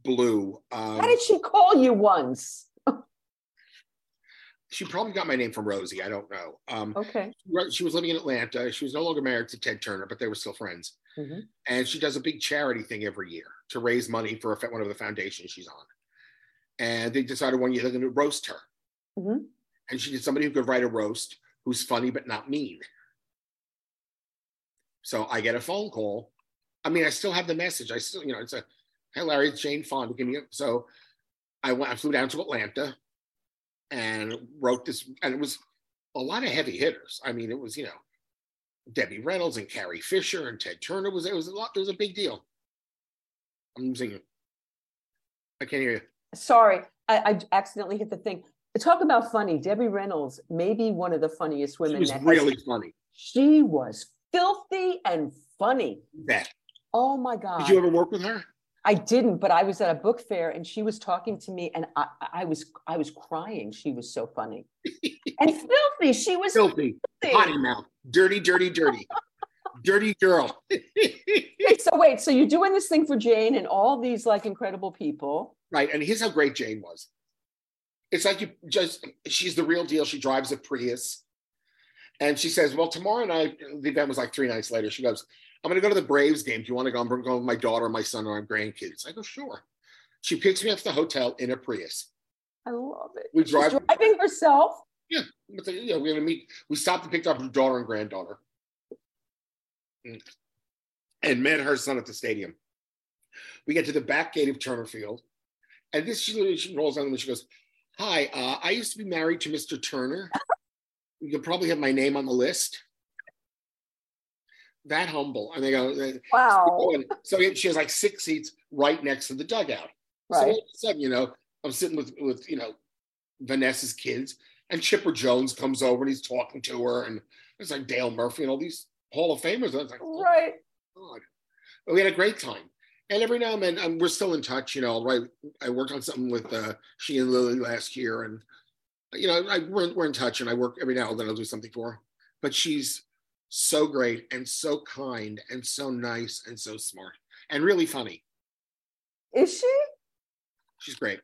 blue. Um, How did she call you once? she probably got my name from Rosie. I don't know. Um, Okay. she was living in Atlanta. She was no longer married to Ted Turner, but they were still friends. Mhm. And she does a big charity thing every year to raise money for a, one of the foundations she's on. And they decided one year they're going to roast her. Mhm. And she did somebody who could write a roast who's funny but not mean. So I get a phone call. I mean, I still have the message. I still, you know, it's a, hey Larry, it's Jane Fonda. Give me a, so I went, I flew down to Atlanta and wrote this, and it was a lot of heavy hitters. I mean, it was, you know, Debbie Reynolds and Carrie Fisher and Ted Turner was it was a lot, it was a big deal. I'm singing. I can't hear you. Sorry, I, I accidentally hit the thing. Talk about funny. Debbie Reynolds, maybe one of the funniest women. She was that has- really funny. she was filthy and funny. Bet. Oh my God. Did you ever work with her? I didn't, but I was at a book fair and she was talking to me and I, I was I was crying. She was so funny. and filthy. She was Filthy, filthy. potty mouth, dirty, dirty, dirty, dirty girl. So wait, so you're doing this thing for Jane and all these like incredible people. right. And here's how great Jane was. It's like you just, she's the real deal. She drives a Prius. And she says, Well, tomorrow night, the event was like three nights later. She goes, I'm going to go to the Braves game. Do you want to go? I'm going with my daughter, my son, or my grandkids. I go, Sure. She picks me up at the hotel in a Prius. I love it. We She's drive, driving herself. yeah, but the- yeah, we're going to meet. We stopped and picked up her daughter and granddaughter Mm. and met her son at the stadium. We get to the back gate of Turner Field. And this, she she rolls on and she goes, Hi, uh, I used to be married to Mr. Turner. You probably have my name on the list. That humble. And they go, Wow. so she has like six seats right next to the dugout. Right. So all of a sudden, you know, I'm sitting with with you know Vanessa's kids, and Chipper Jones comes over and he's talking to her, and it's like Dale Murphy and all these Hall of Famers. And I was like, oh Right. God. But we had a great time. And every now and then, um, we're still in touch. You know, right? I worked on something with uh, she and Lily last year, and you know, I, we're we're in touch, and I work every now and then. I'll do something for her. But she's so great and so kind and so nice and so smart and really funny. Is she? She's great.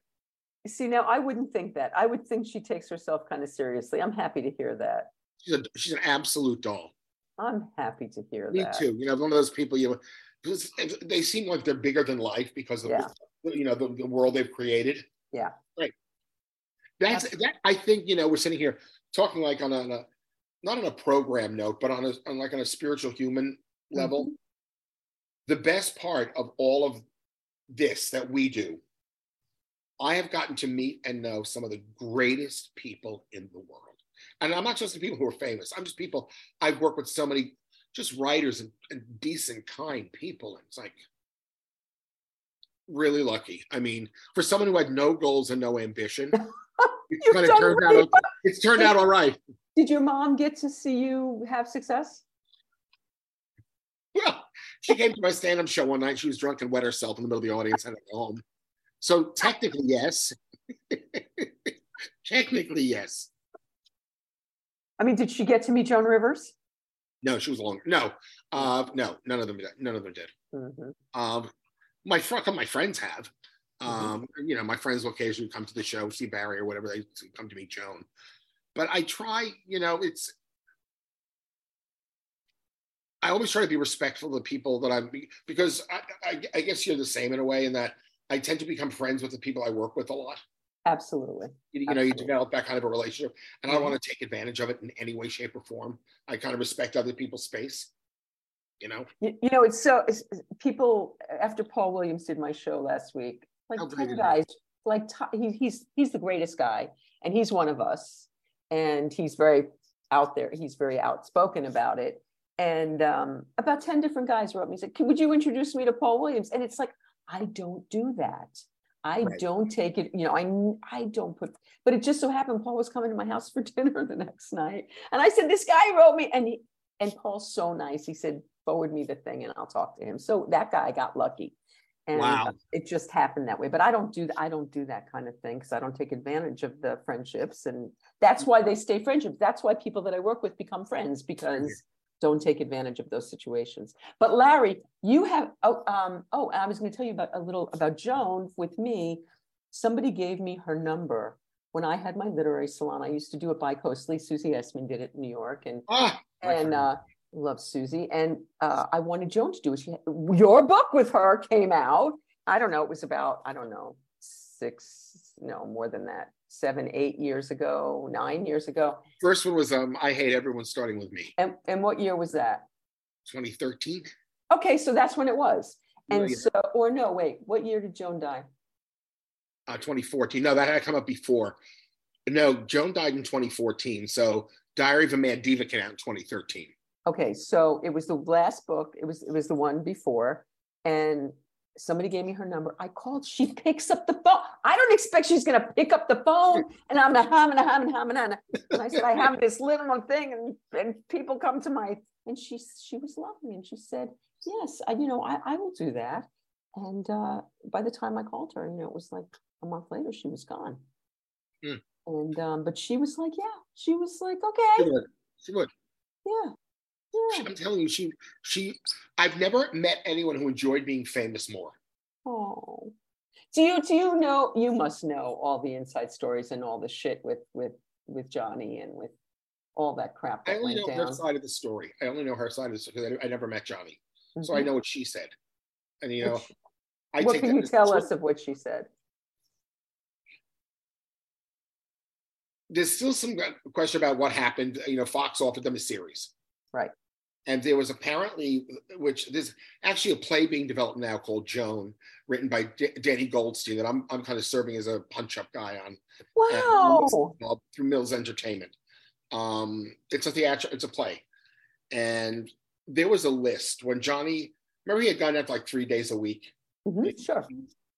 See, now I wouldn't think that. I would think she takes herself kind of seriously. I'm happy to hear that. She's a she's an absolute doll. I'm happy to hear Me that. Me too. You know, one of those people you they seem like they're bigger than life because of Yeah. you know the, the world they've created. Yeah. Right. That's that. I think you know we're sitting here talking like on a, on a not on a program note, but on a on like on a spiritual human level. Mm-hmm. The best part of all of this that we do, I have gotten to meet and know some of the greatest people in the world. And I'm not just the people who are famous. I'm just people I've worked with so many just writers and, and decent, kind people. And it's like really lucky. I mean, for someone who had no goals and no ambition, it's kind of turned out it's turned out all right. Did your mom get to see you have success? Yeah, she came to my stand-up show one night. She was drunk and wet herself in the middle of the audience and at home. So technically, yes. technically, yes. I mean, did she get to meet Joan Rivers? No, she was long. No, uh, no, none of them. did. None of them did. Mhm. Um, my fr- my friends have. Um, you know, my friends will occasionally come to the show, see Barry or whatever. They come to meet Joan. But I try. You know, it's. I always try to be respectful of the people that I'm because I, I, I guess you're the same in a way in that I tend to become friends with the people I work with a lot. Absolutely. You, you know, you develop that kind of a relationship, and I don't Mhm. want to take advantage of it in any way, shape, or form. I kind of respect other people's space. You know, You, you know, it's so it's, people after Paul Williams did my show last week, like ten guys, like he, he's he's the greatest guy, and he's one of us, and he's very out there. He's very outspoken about it. And um, about ten different guys wrote me said, "Would you introduce me to Paul Williams?" And it's like I don't do that. I Right. don't take it. You know, I I don't put. But it just so happened Paul was coming to my house for dinner the next night, and I said, "This guy wrote me," and he and Paul's so nice. He said, forward me the thing and I'll talk to him. So that guy got lucky. And Wow. it just happened that way. But I don't do I don't do that kind of thing because I don't take advantage of the friendships. And that's why they stay friendships. That's why people that I work with become friends because don't take advantage of those situations. But Larry, you have oh um oh I was going to tell you about a little about Joan with me. Somebody gave me her number when I had my literary salon, I used to do it bi-coastally. Susie Essman did it in New York, and Ah, and uh, love Susie. And uh, I wanted Joan to do it. She had, your book with her came out. I don't know. It was about I don't know six, no more than that, seven, eight years ago, nine years ago. First one was um, I hate everyone starting with me. And and what year was that? 2013. Okay, so that's when it was. Oh, And yeah. so, or no, wait, what year did Joan die? Uh, 2014. No, that had come up before. No, Joan died in 2014. So Diary of a Mad Diva came out in 2013. Okay, so it was the last book. It was it was the one before, and somebody gave me her number. I called. She picks up the phone. I don't expect she's gonna pick up the phone, and I'm a hum and a and hum and. And I said, I have this little thing, and and people come to my and she she was lovely, and she said, yes, I you know I I will do that. And uh, by the time I called her, you know, it was like a month later, she was gone. Hmm. And um, but she was like, yeah, she was like, She okay, would. She would. yeah, I'm telling you, she she. I've never met anyone who enjoyed being famous more. Oh, do you do you know? You must know all the inside stories and all the shit with with with Johnny and with all that crap I that only went know down. her side of the story. I only know her side of the story. 'cause I, I never met Johnny, so I Mhm. know what she said. And you know, I what take can you tell us of what she said? there's still some question about what happened. You know, Fox offered them a series. Right. And there was apparently, which there's actually a play being developed now called Joan, written by D- Danny Goldstein, that I'm, I'm kind of serving as a punch up guy on Wow. uh, through Mills Entertainment. Um, it's a theater, it's a play. And there was a list when Johnny, remember he had gone out like three days a week? Mhm, Sure.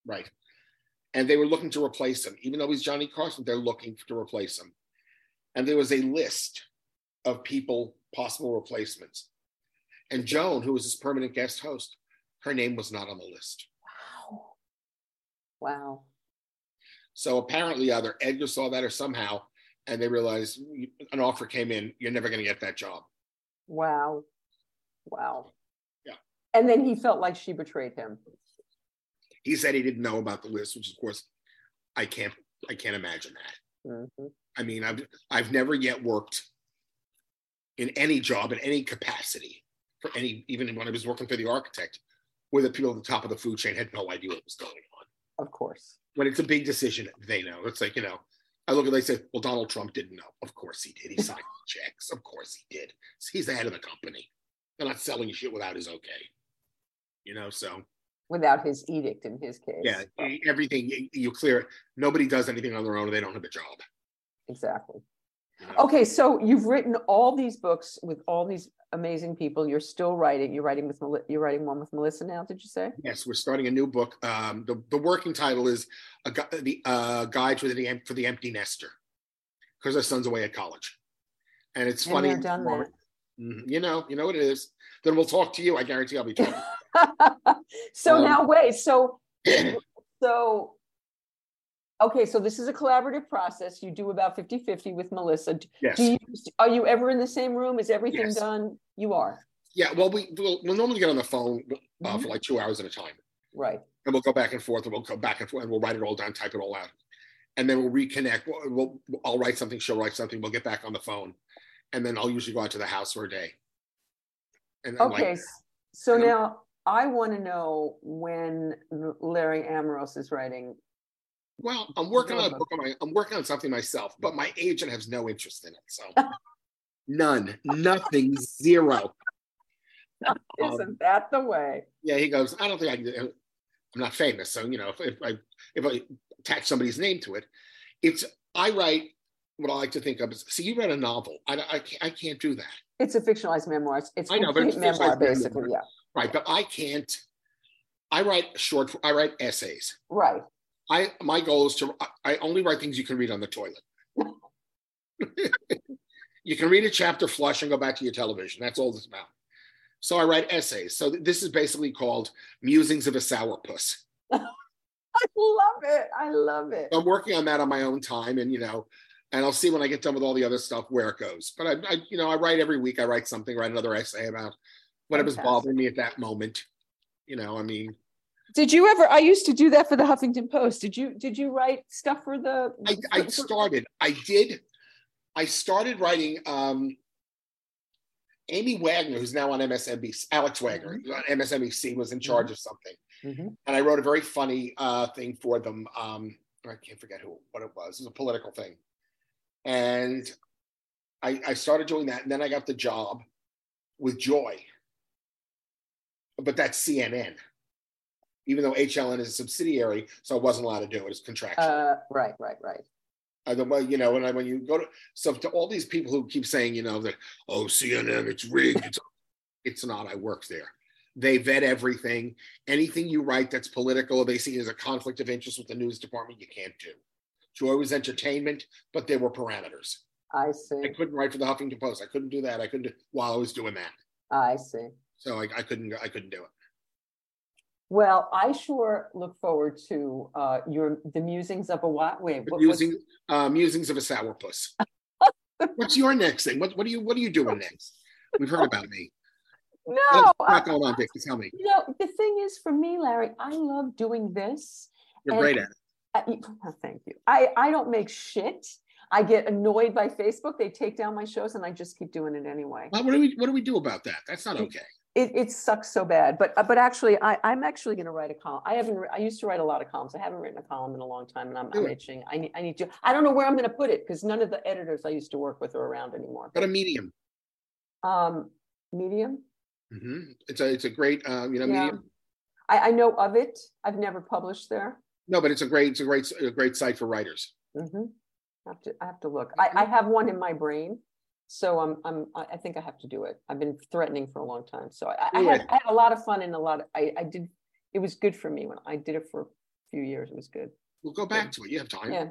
Right. And they were looking to replace him. Even though he's Johnny Carson, they're looking to replace him. And there was a list of people, possible replacements. And Joan, who was his permanent guest host, her name was not on the list. Wow. Wow. So apparently, either Edgar saw that or somehow, and they realized an offer came in, you're never going to get that job. Wow. Wow. Yeah. And then he felt like she betrayed him. He said he didn't know about the list, which of course I can't I can't imagine that. Mhm. I mean, I've I've never yet worked in any job in any capacity for any, even when I was working for the architect, where the people at the top of the food chain had no idea what was going on. Of course. When it's a big decision, they know. It's like, you know, I look at they say, well, Donald Trump didn't know. Of course he did. He signed checks. Of course he did. He's the head of the company. They're not selling shit without his okay. You know, so Without his edict in his case. yeah, everything you- clear it. Nobody does anything on their own. They don't have a job. Exactly. you know? Okay, so you've written all these books with all these amazing people. You're still writing. You're writing with you're writing one with Melissa now. Did you say? Yes, we're starting a new book. Um, the, the working title is a, gu- the uh, guide for the for the empty nester, because our son's away at college, and it's And funny. done that. Mhm. You know, you know what it is. Then we'll talk to you. I guarantee I'll be talking. so Um, now wait. So so okay. So this is a collaborative process. You do about 50-50 with Melissa. Yes. Do you are you ever in the same room? Is everything Yes. done? You are yeah. Well, we we'll, we'll normally get on the phone uh, Mhm. for like two hours at a time, right. and we'll go back and forth, and we'll go back and forth, and we'll write it all down, type it all out, and then we'll reconnect. We'll, we'll I'll write something, she'll write something. We'll get back on the phone, and then I'll usually go out to the house for a day. And, and, like, Okay. So now I want to know when Larry Amoros is writing. Well, I'm working on a book on my, I'm working on something myself, but my agent has no interest in it. So none, nothing, zero. Um, Isn't that the way? Yeah, he goes, I don't think I can. do- I'm not famous, so you know, if, if I if I attach somebody's name to it, it's I write what I like to think of as. See, you read a novel. I I can't, I can't do that, It's a fictionalized memoir. It's- I know, but it's memoir, fictionalized memoir. basically. Yeah. right? But I can't. I write short. I write essays. Right. I my goal is to. I- only write things you can read on the toilet. you can read a chapter, flush, and go back to your television. That's all it's about. So I write essays. So this is basically called Musings of a Sourpuss. I love it. I love it. I'm working on that on my own time, and you know, and I'll see when I get done with all the other stuff where it goes. But I, I you know, I write every week. I write something, write another essay about whatever's Fantastic. bothering me at that moment. You know, I mean, Did you ever? I used to do that for the Huffington Post. Did you? Did you write stuff for the? I, I started. I did. I started writing. Um, Amy Wagner, who's now on MSNBC, Alex Wagner, Mm-hmm. on MSNBC, was in charge of something, Mhm. and I wrote a very funny uh, thing for them. Um, I can't forget who what it was. It was a political thing, and I, I started doing that, and then I got the job with Joy, but that's CNN. Even though HLN is a subsidiary, so I wasn't allowed to do it. It's contractual. Uh, right, right, right. Uh, the way you know when I when you go to so to all these people who keep saying you know that oh CNN it's rigged it's it's not I work there they vet everything anything you write that's political they see as a conflict of interest with the news department you can't do Joy was entertainment but there were parameters I see. I couldn't write for the Huffington Post I couldn't do that I couldn't do while I was doing that I see. so I, I couldn't I couldn't do it Well, I sure look forward to uh, your the musings of a what? Wait, what, musings uh, musings of a sourpuss what's your next thing what what are you what are you doing next we've heard about me no. what's I- not going on Vicky tell me you know, the thing is, for me, Larry, I love doing this. you're great at it Uh, you- oh, thank you. I, I don't make shit. I get annoyed by Facebook. They take down my shows and I just keep doing it anyway. Well, what do we what do we do about that? That's not okay. It, it sucks so bad. But uh, but actually, I, I'm actually going to write a column. I haven't. I used to write a lot of columns. I haven't written a column in a long time, and I'm, I'm itching. I need. I need to. I don't know where I'm going to put it because none of the editors I used to work with are around anymore. But a medium. Um, Medium. hmm It's a it's a great uh, you know Yeah. medium. I, I know of it. I've never published there. No, but it's a great it's a great a great site for writers. hmm I have to, I have to look. I, I have one in my brain. So I'm, I'm, I think I have to do it. I've been threatening for a long time. So I, I had. I had a lot of fun and a lot of, I, I did, it was good for me when I did it for a few years. It was good. We'll go back to it. You have time. Yeah.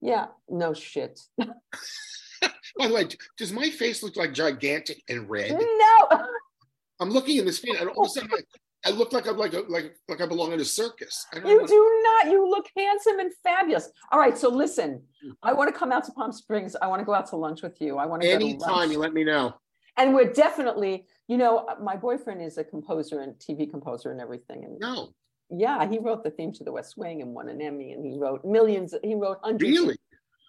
Yeah. No shit. By the way, does my face look like gigantic and red? No. I'm looking in this feed, and all of a sudden I, I look like I'm like a, like like I belong in a circus. You do not. You look handsome and fabulous. All right. So listen, I want to come out to Palm Springs. I want to go out to lunch with you. I want to Anytime you let me know. And we're definitely, you know, my boyfriend is a composer and TV composer and everything. And No, yeah, he wrote the theme to The West Wing and won an Emmy. And he wrote millions. He wrote hundreds really.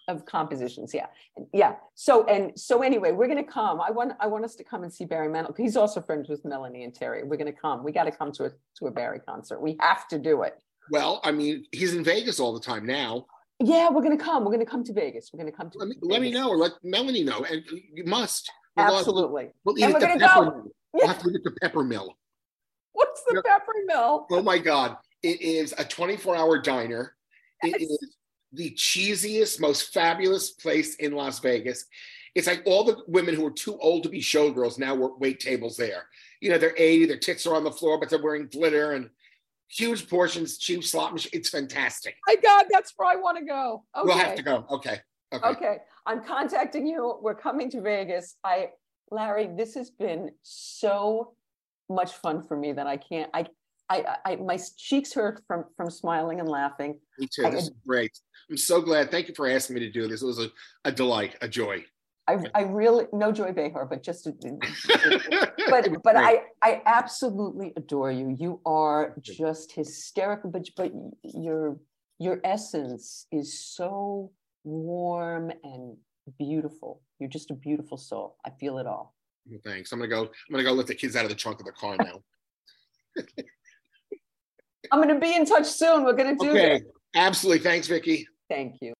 Of compositions. Yeah, yeah. So and so anyway, we're gonna come. I want I want us to come and see Barry Manilow. He's also friends with Melanie and Terry. We're gonna come. We got to come to a to a Barry concert. We have to do it. Well, I mean, he's in Vegas all the time now. Yeah, we're gonna come. We're gonna come to Vegas. We're gonna come to. Let me, let me know or let Melanie know, and you must. We'll Absolutely. We'll eat And we're gonna go. mill. We'll have to eat at the Peppermill. What's the Yep. Peppermill? Oh my God. It is a 24 hour diner. It is the cheesiest, most fabulous place in Las Vegas. It's like all the women who are too old to be showgirls now work wait tables there. You know, they're 80, their tits are on the floor, but they're wearing glitter and huge portions, cheap slot machine. It's fantastic. My God, that's where I want to go. Okay. We'll have to go. Okay. Okay. Okay, I'm contacting you. We're coming to Vegas. I, Larry, this has been so much fun for me that I can't. I, I, I, my cheeks hurt from from smiling and laughing. Me too. This is great. I'm so glad. Thank you for asking me to do this. It was a, a delight, a joy. I, I really no Joy Behar, but just, a, but but. I, I absolutely adore you. You are just hysterical. But but your your essence is so warm and beautiful. You're just a beautiful soul. I feel it all. Thanks. I'm gonna go. I'm gonna go let the kids out of the trunk of the car now. I'm going to be in touch soon. We're going to do Okay. this. Absolutely. Thanks, Vicky. Thank you.